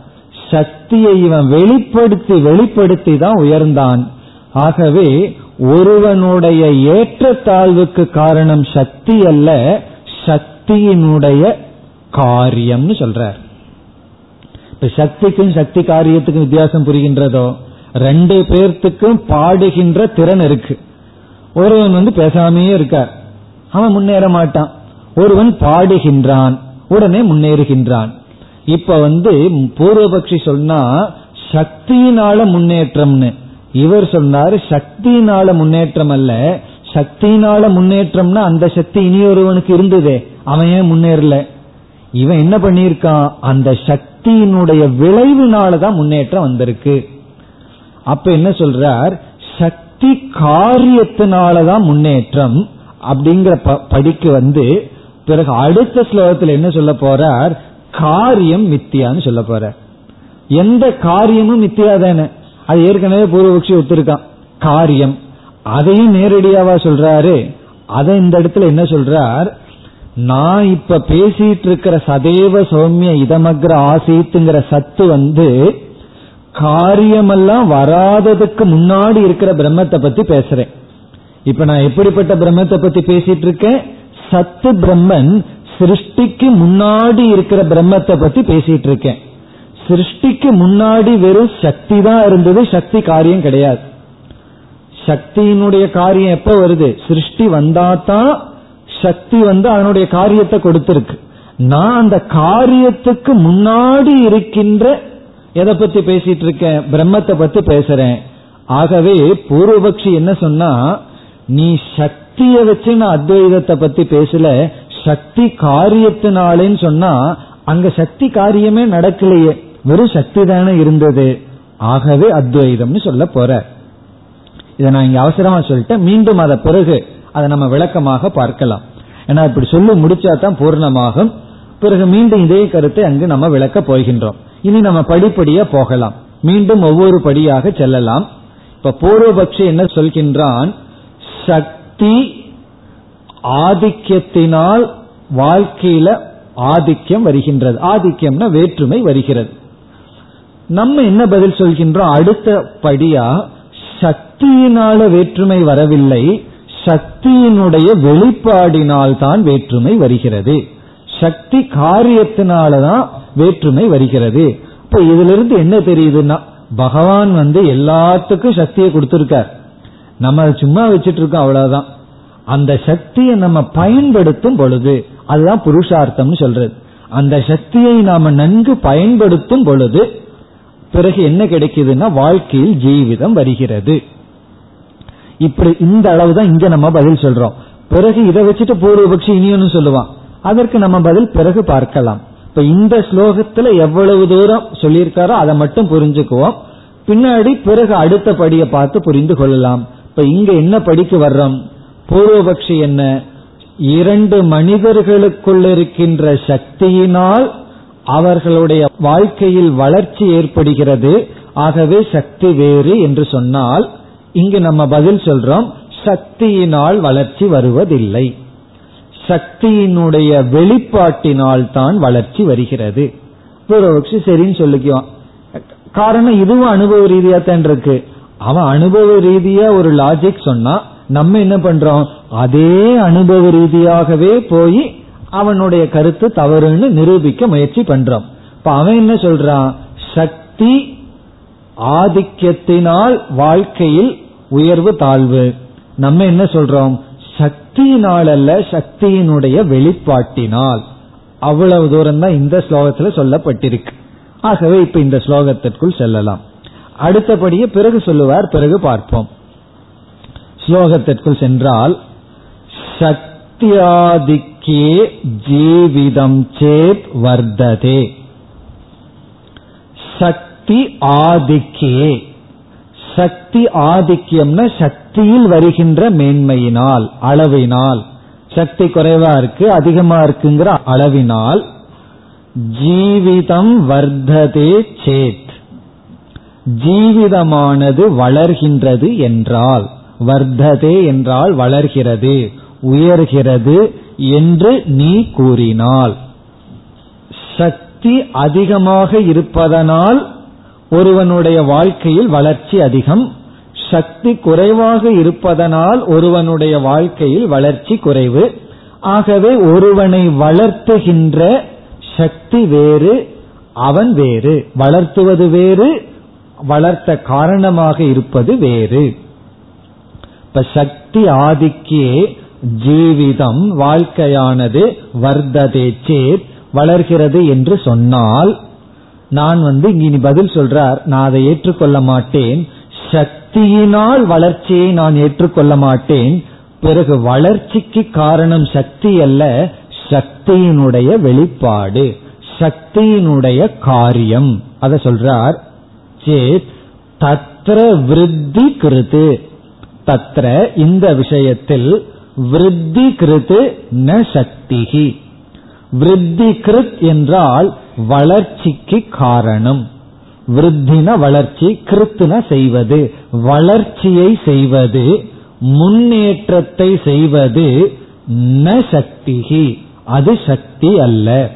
[SPEAKER 1] சக்தியை இவன் வெளிப்படுத்தி வெளிப்படுத்தி தான் உயர்ந்தான். ஆகவே ஒருவனுடைய ஏற்றத்தாழ்வுக்கு காரணம் சக்தி அல்ல சக்தியினுடைய காரியம்னு சொல்றார். இப்ப சக்திக்கும் சக்தி காரியத்துக்கும் வித்தியாசம் புரிகின்றதோ? ரெண்டு பேர்த்துக்கும் பாடுகின்ற திறன் இருக்கு. ஒருவன் வந்து பேசாமையே இருக்கார். அவன் முன்னேற மாட்டான். ஒருவன் பாடுகின்றான். உடனே முன்னேறுகின்றான். இப்ப வந்து பூர்வபக்ஷி சொன்னா சக்தியினால முன்னேற்றம்னு. இவர் சொன்னாரு சக்தியினால முன்னேற்றம் அல்ல. சக்தியினால முன்னேற்றம்னா அந்த சக்தி இனி ஒருவனுக்கு இருந்ததே. அவன் ஏன் முன்னேறல? இவன் என்ன பண்ணிருக்கான் அந்த சக்தியினுடைய விளைவுனாலதான் முன்னேற்றம் வந்திருக்கு. அப்ப என்ன சொல்றார்? சக்தி காரியத்தினாலதான் முன்னேற்றம் அப்படிங்கிற படிக்கு வந்து பிறகு அடுத்த ஸ்லோகத்தில் என்ன சொல்ல போறார்? காரியம் மித்தியான்னு சொல்ல போற. எந்த காரியமும் மித்தியா தானே அது ஏற்கனவே பூர்வபக்ஷி ஒத்துருக்கான். காரியம். அதையும் நேரடியாவா சொல்றாரு. அதை இந்த இடத்துல என்ன சொல்றார்? நான் இப்ப பேசிட்டு இருக்கிற சதேவ சௌமிய இதமக்ர ஆசீத்துங்கிற சத்து வந்து காரியமெல்லாம் வராததுக்கு முன்னாடி இருக்கிற பிரம்மத்தை பத்தி பேசுறேன். இப்ப நான் எப்படிப்பட்ட பிரம்மத்தை பத்தி பேசிட்டு இருக்கேன் சத்து பிரம்மன் சிருஷ்டிக்கு முன்னாடி இருக்கிற பிரம்மத்தை பத்தி பேசிட்டு இருக்கேன். சிருஷ்டிக்கு முன்னாடி வெறும் சக்தி தான் இருந்தது சக்தி காரியம் கிடையாது. சக்தியினுடைய காரியம் எப்ப வருது? சிருஷ்டி வந்தாதான் சக்தி வந்து அதனுடைய காரியத்தை கொடுத்திருக்கு. நான் அந்த காரியத்துக்கு முன்னாடி இருக்கின்ற எதை பத்தி பேசிட்டு இருக்கேன்? பிரம்மத்தை பத்தி பேசுறேன். ஆகவே பூர்வபக்ஷி என்ன சொன்னா நீ சக்தியை வச்சு நான் அத்வைதத்தை பத்தி பேசல சக்தி காரியத்தினாலேன்னு சொன்னா அங்க சக்தி காரியமே நடக்கலையே. வெறும் சக்தி தானே இருந்தது. ஆகவே அத்வைதம்னு சொல்ல போற. இதை நான் இங்க அவசரமா சொல்லிட்டேன். மீண்டும் அதை பிறகு அதை நம்ம விளக்கமாக பார்க்கலாம். ஏன்னா இப்படி சொல்லி முடிச்சா தான் பூர்ணமாகும். பிறகு மீண்டும் இதே கருத்தை அங்கு நம்ம விளக்க போகின்றோம். இனி நம்ம படிப்படியா போகலாம். மீண்டும் ஒவ்வொரு படியாக செல்லலாம். இப்ப பூர்வபக்ஷி என்ன சொல்கின்றான்? சக்தி ஆதிக்கத்தினால் வாழ்க்கையில ஆதிக்கம் வருகின்றது. ஆதிக்கம்னா வேற்றுமை வருகிறது. நம்ம என்ன பதில் சொல்கின்றோம்? அடுத்த படியா சக்தியினால வேற்றுமை வரவில்லை சக்தியினுடைய வெளிப்பாடினால் தான் வேற்றுமை வருகிறது. சக்தி காரியத்தினாலதான் வேற்றுமை வருகிறது. இப்ப இதுல இருந்து என்ன தெரியுதுன்னா பகவான் வந்து எல்லாத்துக்கும் சக்தியை கொடுத்திருக்கார். நம்ம சும்மா வச்சிட்டு இருக்கோம் அவ்வளவுதான். அந்த சக்தியை நம்ம பயன்படுத்தும் பொழுது அதுதான் புருஷார்த்தம்னு சொல்றது. அந்த சக்தியை நாம நன்கு பயன்படுத்தும் பொழுது பிறகு என்ன கிடைக்குதுன்னா வாழ்க்கையில் ஜீவிதம் வருகிறது. இப்படி இந்த அளவு தான் இங்க நம்ம பதில் சொல்றோம். பிறகு இதை வச்சுட்டு பூர்வபக்ஷி இனியொன்னு சொல்லுவான். அதற்கு நம்ம பதில் பிறகு பார்க்கலாம். இப்ப இந்த ஸ்லோகத்துல எவ்வளவு தூரம் சொல்லியிருக்காரோ அதை மட்டும் புரிஞ்சுக்குவோம். பின்னாடி பிறகு அடுத்த படியை பார்த்து புரிந்து கொள்ளலாம். இப்ப இங்க என்ன படிக்க வர்றோம்? பூர்வபக்ஷி என்ன? இரண்டு மனிதர்களுக்குள் இருக்கின்ற சக்தியினால் அவர்களுடைய வாழ்க்கையில் வளர்ச்சி ஏற்படுகிறது. ஆகவே சக்தி வேறு என்று சொன்னால் இங்கு நம்ம பதில் சொல்றோம் சக்தியினால் வளர்ச்சி வருவதில்லை. சக்தியினுடைய வெளிப்பாட்டினால் தான் வளர்ச்சி வருகிறது. பூர்வபக்ஷி சரின்னு சொல்லிக்குவான். காரணம் இதுவும் அனுபவ ரீதியா தான் இருக்கு. அவன் அனுபவ ரீதியா ஒரு லாஜிக் சொன்னா நம்ம என்ன பண்றோம்? அதே அனுபவ ரீதியாகவே போய் அவனுடைய கருத்து தவறுன்னு நிரூபிக்க முயற்சி பண்றோம். இப்ப அவன் என்ன சொல்றான்? சக்தி ஆதிக்கத்தினால் வாழ்க்கையில் உயர்வு தாழ்வு. நம்ம என்ன சொல்றோம்? சக்தியினால் அல்ல சக்தியினுடைய வெளிப்பாட்டினால். அவ்வளவு தூரம் தான் இந்த ஸ்லோகத்துல சொல்லப்பட்டிருக்கு. ஆகவே இப்ப இந்த ஸ்லோகத்திற்குள் செல்லலாம். அடுத்தபடியே பிறகு சொல்லுவார் பிறகு பார்ப்போம். ஸ்லோகத்திற்குள் சென்றால் சக்தியாதிக்கே ஜீவிதம் சேத் வர்த்ததே சக்தி ஆதிக்கே. சக்தி ஆதிக்கியம்னா சக்தியில் வருகின்ற மேன்மையினால் அளவினால். சக்தி குறைவா இருக்கு அதிகமா இருக்குங்கிற அளவினால் ஜீவிதம் வர்த்ததே சேத். ஜீவிதமானது வளர்கின்றது என்றால் வர்த்ததே என்றால் வளர்கிறது உயர்கிறது என்று நீ கூறினால். சக்தி அதிகமாக இருப்பதனால் ஒருவனுடைய வாழ்க்கையில் வளர்ச்சி அதிகம். சக்தி குறைவாக இருப்பதனால் ஒருவனுடைய வாழ்க்கையில் வளர்ச்சி குறைவு. ஆகவே ஒருவனை வளர்த்துகின்ற சக்தி வேறு அவன் வேறு. வளர்த்துவது வேறு வளர்த்த காரணமாக இருப்பது வேறு. இப்ப சக்தி ஆதிக்கே ஜீவிதம் வாழ்க்கையானது வர்த்ததே சேத் வளர்கிறது என்று சொன்னால் நான் வந்து இனி பதில் சொல்றார் நான் அதை ஏற்றுக்கொள்ள மாட்டேன். சக்தியினால் வளர்ச்சியை நான் ஏற்றுக்கொள்ள மாட்டேன். பிறகு வளர்ச்சிக்கு காரணம் சக்தி அல்ல சக்தியினுடைய வெளிப்பாடு சக்தியினுடைய காரியம். அதை சொல்றார் சேத் தத்ர விருத்தி கிருது தத்ர இந்த விஷயத்தில் விருத்தி கிருத்து ந சக்திகி விருத்தி கிருத் என்றால் வளர்ச்சிக்கு காரணம். விருத்தின வளர்ச்சி கிருத்துன செய்வது வளர்ச்சியை செய்வது முன்னேற்றத்தை செய்வது ந சக்திகி அது சக்தி அல்ல.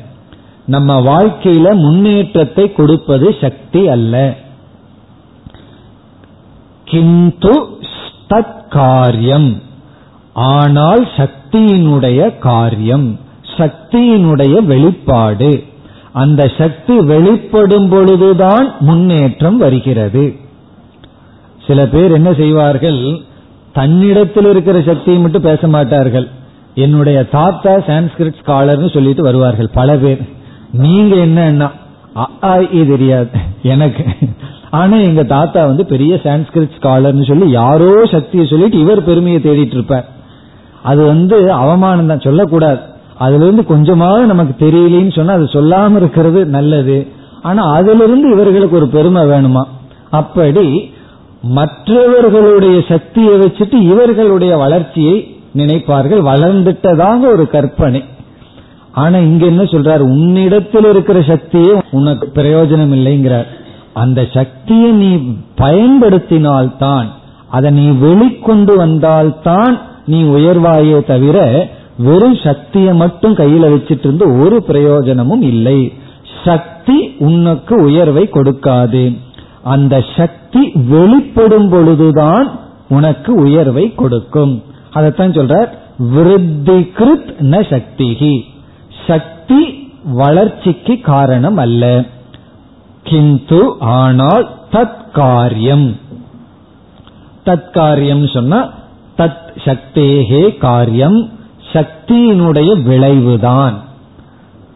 [SPEAKER 1] நம்ம வாழ்க்கையில முன்னேற்றத்தை கொடுப்பது சக்தி அல்ல. கிந்து தற்காரியம். ஆனால் சக்தியினுடைய காரியம் சக்தியினுடைய வெளிப்பாடு. அந்த சக்தி வெளிப்படும் பொழுதுதான் முன்னேற்றம் வருகிறது. சில பேர் என்ன செய்வார்கள் தன்னிடத்தில் இருக்கிற சக்தியை மட்டும் பேச மாட்டார்கள். என்னுடைய தாத்தா சான்ஸ்கிரிட் ஸ்காலர்னு சொல்லிட்டு வருவார்கள் பல பேர். நீங்க என்ன தெரியாது. எனக்கு ஆனா எங்க தாத்தா வந்து பெரிய சான்ஸ்கிரிட் ஸ்காலர்னு சொல்லி யாரோ சக்தியை சொல்லிட்டு இவர் பெருமையை தேடிட்டு இருப்பார். அது வந்து அவமானம் தான் சொல்லக்கூடாது. அதுல இருந்து கொஞ்சமாவது நமக்கு தெரியலன்னு சொன்னா அது சொல்லாம இருக்கிறது நல்லது. ஆனா அதுல இருந்து இவர்களுக்கு ஒரு பெருமை வேணுமா? அப்படி மற்றவர்களுடைய சக்தியை வச்சுட்டு இவர்களுடைய வளர்ச்சியை நினைப்பார்கள். வளர்ந்துட்டதாக ஒரு கற்பனை. ஆனா இங்க என்ன சொல்றாரு? உன்னிடத்தில் இருக்கிற சக்தியே உனக்கு பிரயோஜனம் இல்லைங்கிறார் அந்த சக்தியை நீ பயன்படுத்தினால்தான் அதை நீ வெளிக்கொண்டு வந்தால்தான் நீ உயர்வாயே தவிர வெறும் சக்தியை மட்டும் கையில வச்சிட்டு இருந்து ஒரு பிரயோஜனமும் இல்லை. சக்தி உனக்கு உயர்வை கொடுக்காது. அந்த சக்தி வெளிப்படும் பொழுதுதான் உனக்கு உயர்வை கொடுக்கும். அதைத்தான் சொல்ற விருத்தி கிருத் ந சக்திகி சக்தி வளர்ச்சிக்கு காரணம் அல்ல. கிந்து ஆனால் தற்காரியம் தற்காரியம் சொன்னா தத் சக்தேகே காரியம் சக்தியினுடைய விளைவுதான்.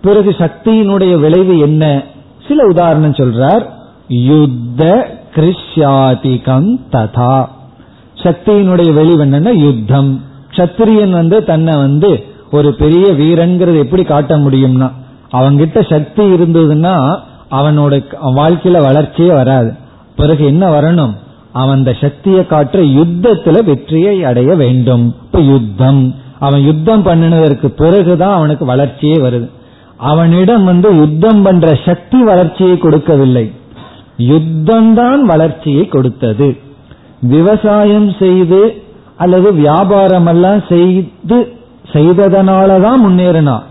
[SPEAKER 1] பிறகு சக்தியினுடைய விளைவு என்ன? சில உதாரணம் சொல்றார் யுத்த கிருஷ்யாதிகம் ததா. சக்தியினுடைய விளைவு என்னன்னா யுத்தம். சத்திரியன் வந்து தன்னை வந்து ஒரு பெரிய வீரன்கிறது எப்படி காட்ட முடியும்னா அவங்கிட்ட சக்தி இருந்ததுன்னா அவனோட வாழ்க்கையில வளர்ச்சியே வராது. பிறகு என்ன வரணும்? அவன் அந்த சக்தியை காட்டுற யுத்தத்துல வெற்றியை அடைய வேண்டும். இப்ப யுத்தம். அவன் யுத்தம் பண்ணினதற்கு பிறகுதான் அவனுக்கு வளர்ச்சியே வருது. அவனிடம் வந்து யுத்தம் பண்ற சக்தி வளர்ச்சியை கொடுக்கவில்லை. யுத்தம் தான் வளர்ச்சியை கொடுத்தது. விவசாயம் செய்து அல்லது வியாபாரம் எல்லாம் செய்து செய்ததனாலதான் முன்னேறினான்.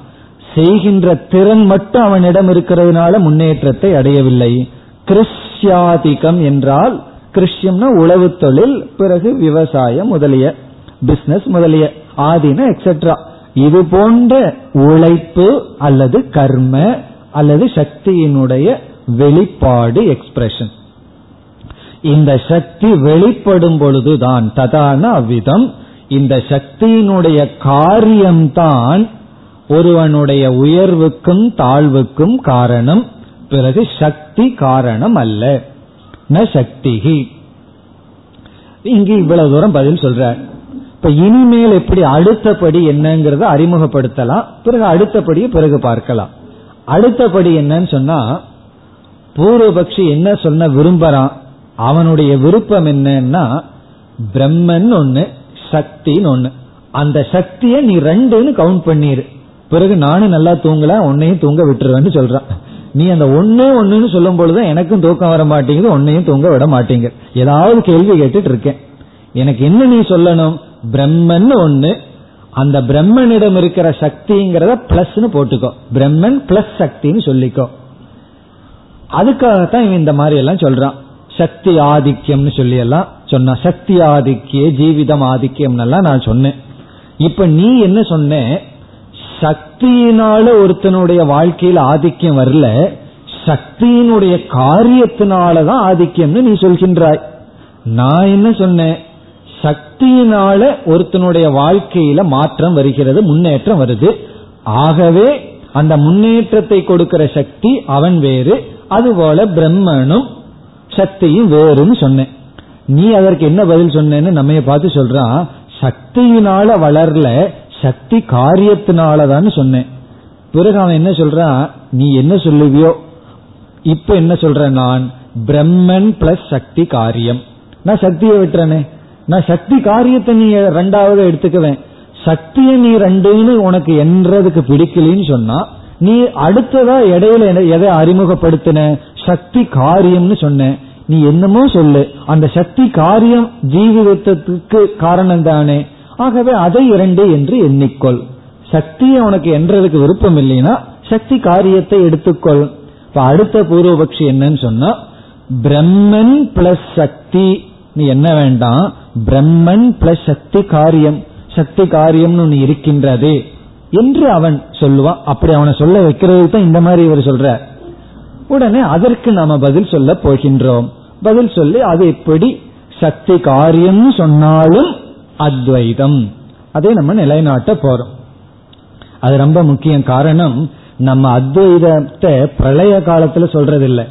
[SPEAKER 1] செய்கின்ற திறன் மட்டும் அவனிடம் இருக்கிறதுனால முன்னேற்றத்தை அடையவில்லை. கிருஷ்யாதிகம் என்றால் கிருஷ்யம்னா உழவு தொழில் பிறகு விவசாயம் முதலிய பிசினஸ் முதலிய ஆதின எக்ஸெட்ரா இது போன்ற உழைப்பு அல்லது கர்ம அல்லது சக்தியினுடைய வெளிப்பாடு எக்ஸ்பிரஷன் இந்த சக்தி வெளிப்படும் பொழுதுதான் ததான அவ்விதம் இந்த சக்தியினுடைய காரியம்தான் ஒருவனுடைய உயர்வுக்கும் தாழ்வுக்கும் காரணம் பிறகு சக்தி காரணம் அல்ல ந சக்திகி இங்கு இவ்வளவு தூரம் பதில் சொல்ற இப்ப இனிமேல் எப்படி அடுத்தபடி என்னங்கிறத அறிமுகப்படுத்தலாம். பிறகு அடுத்தபடியை பிறகு பார்க்கலாம். அடுத்தபடி என்னன்னு சொன்னா பூர்வபக்ஷி என்ன சொன்ன விரும்புறான்? அவனுடைய விருப்பம் என்னன்னா பிரம்மன் ஒண்ணு சக்தின்னு ஒண்ணு. அந்த சக்தியை நீ ரெண்டுன்னு கவுண்ட் பண்ணிரு. பிறகு நானும் நல்லா தூங்கல உன்னையும் தூங்க விட்டுருவேன்னு சொல்றான். நீ அந்த ஒன்னு ஒன்னுன்னு சொல்லும் பொழுது எனக்கும் தூக்கம் வர மாட்டேங்குது உன்னையும் தூங்க விட மாட்டேங்க ஏதாவது கேள்வி கேட்டுட்டு இருக்கேன். எனக்கு என்ன நீ சொல்லணும்? பிரம்மன் ஒன்னு அந்த பிரம்மனிடம் இருக்கிற சக்திங்கிறத பிளஸ்னு போட்டுக்கோ. பிரம்மன் பிளஸ் சக்தின்னு சொல்லிக்கோ. அதுக்காகத்தான் இவன் இந்த மாதிரி எல்லாம் சொல்றான். சக்தி ஆதிக்கியம்னு சொல்லி எல்லாம் சொன்ன சக்தி ஆதிக்கிய ஜீவிதம் ஆதிக்கியம் எல்லாம் நான் சொன்னேன். இப்ப நீ என்ன சொன்ன? சக்தியினால ஒருத்தனுடைய வாழ்க்கையில் ஆதிக்கம் வரல சக்தியினுடைய காரியத்தினாலதான் ஆதிக்கம்னு நீ சொல்கின்றாய். நான் என்ன சொன்னேன்? சக்தியினால ஒருத்தனுடைய வாழ்க்கையில மாற்றம் வருகிறது முன்னேற்றம் வருது. ஆகவே அந்த முன்னேற்றத்தை கொடுக்கிற சக்தி அவன் வேறு அதுபோல பிரம்மனும் சக்தியும் வேறுன்னு சொன்னேன். நீ அதற்கு என்ன பதில் சொன்னேன்னு நம்ம பார்த்து சொல்றான் சக்தியினால வளரல சக்தி காரியத்தினாலதான் சொன்னேன். பிறகு அவன் என்ன சொல்றான்? நீ என்ன சொல்லுவியோ? இப்ப என்ன சொல்ற நான்? பிரம்மன் பிளஸ் சக்தி காரியம். நான் சக்தியை விட்டுறனே. நான் சக்தி காரியத்தை நீ ரெண்டாவது எடுத்துக்குவேன். சக்தியை நீ ரெண்டுன்னு உனக்கு என்றதுக்கு பிடிக்கலன்னு சொன்னா நீ அடுத்ததா இடையில எதை அறிமுகப்படுத்தின? சக்தி காரியம்னு சொன்ன நீ என்னமோ சொல்லு. அந்த சக்தி காரியம் ஜீவிதத்துக்கு காரணம் தானே. ஆகவே அதை இரண்டு என்று எண்ணிக்கொள். சக்தியை உனக்கு என்றதுக்கு விருப்பம் இல்லைன்னா சக்தி காரியத்தை எடுத்துக்கொள். இப்ப அடுத்த பூர்வபக்ஷி என்னன்னு சொன்னா பிரம்மன் பிளஸ் சக்தி. நீ என்ன வேண்டாம் பிரம்மன் பிளஸ் சக்தி காரியம். சக்தி காரியம்னு ஒன்று இருக்கின்றது என்று அவன் சொல்லுவான். அப்படி அவனை சொல்ல வைக்கிறது தான் இந்த மாதிரி இவர் சொல்ற உடனே அதற்கு நாம பதில் சொல்ல போகின்றோம். பதில் சொல்லி அது எப்படி? சக்தி காரியம்னு சொன்னாலும் அத்வைதம். அதை நம்ம நிலைநாட்ட போறோம். அது ரொம்ப முக்கியம் காரணம் நம்ம அத்வைதத்தை பிரளய காலத்துல சொல்றதில்லை.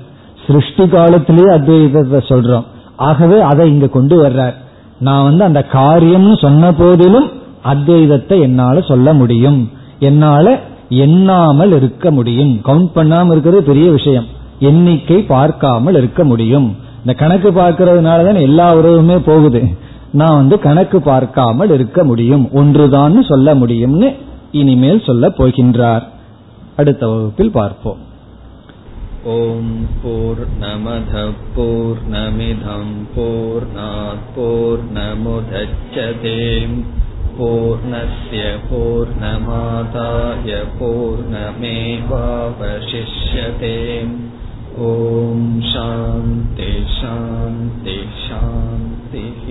[SPEAKER 1] சிருஷ்டி காலத்திலேயே அத்வைதத்தை சொல்றோம். ஆகவே அதை இங்க கொண்டு வர்றார். நான் வந்து அந்த காரியம்னு சொன்ன போதிலும் அத்வைதத்தை என்னால சொல்ல முடியும். என்னால எண்ணாமல் இருக்க முடியும். கவுண்ட் பண்ணாமல் இருக்கிறது பெரிய விஷயம். எண்ணிக்கை பார்க்காமல் இருக்க முடியும். இந்த கணக்கு பார்க்கறதுனால தான் எல்லா உறவுமே போகுது. நான் வந்து கணக்கு பார்க்காமல் இருக்க முடியும் ஒன்றுதான் சொல்ல முடியும்னு இனிமேல் சொல்ல போகின்றார் அடுத்த வகுப்பில் பார்ப்போம்
[SPEAKER 2] ॐ पूर्णमधः पूर्णमिधं पूर्णात् पूर्णमुदच्छते पूर्णस्य पूर्णमादाय पूर्णमेवावशिष्यते ॐ शान्ति शान्ति शान्तिः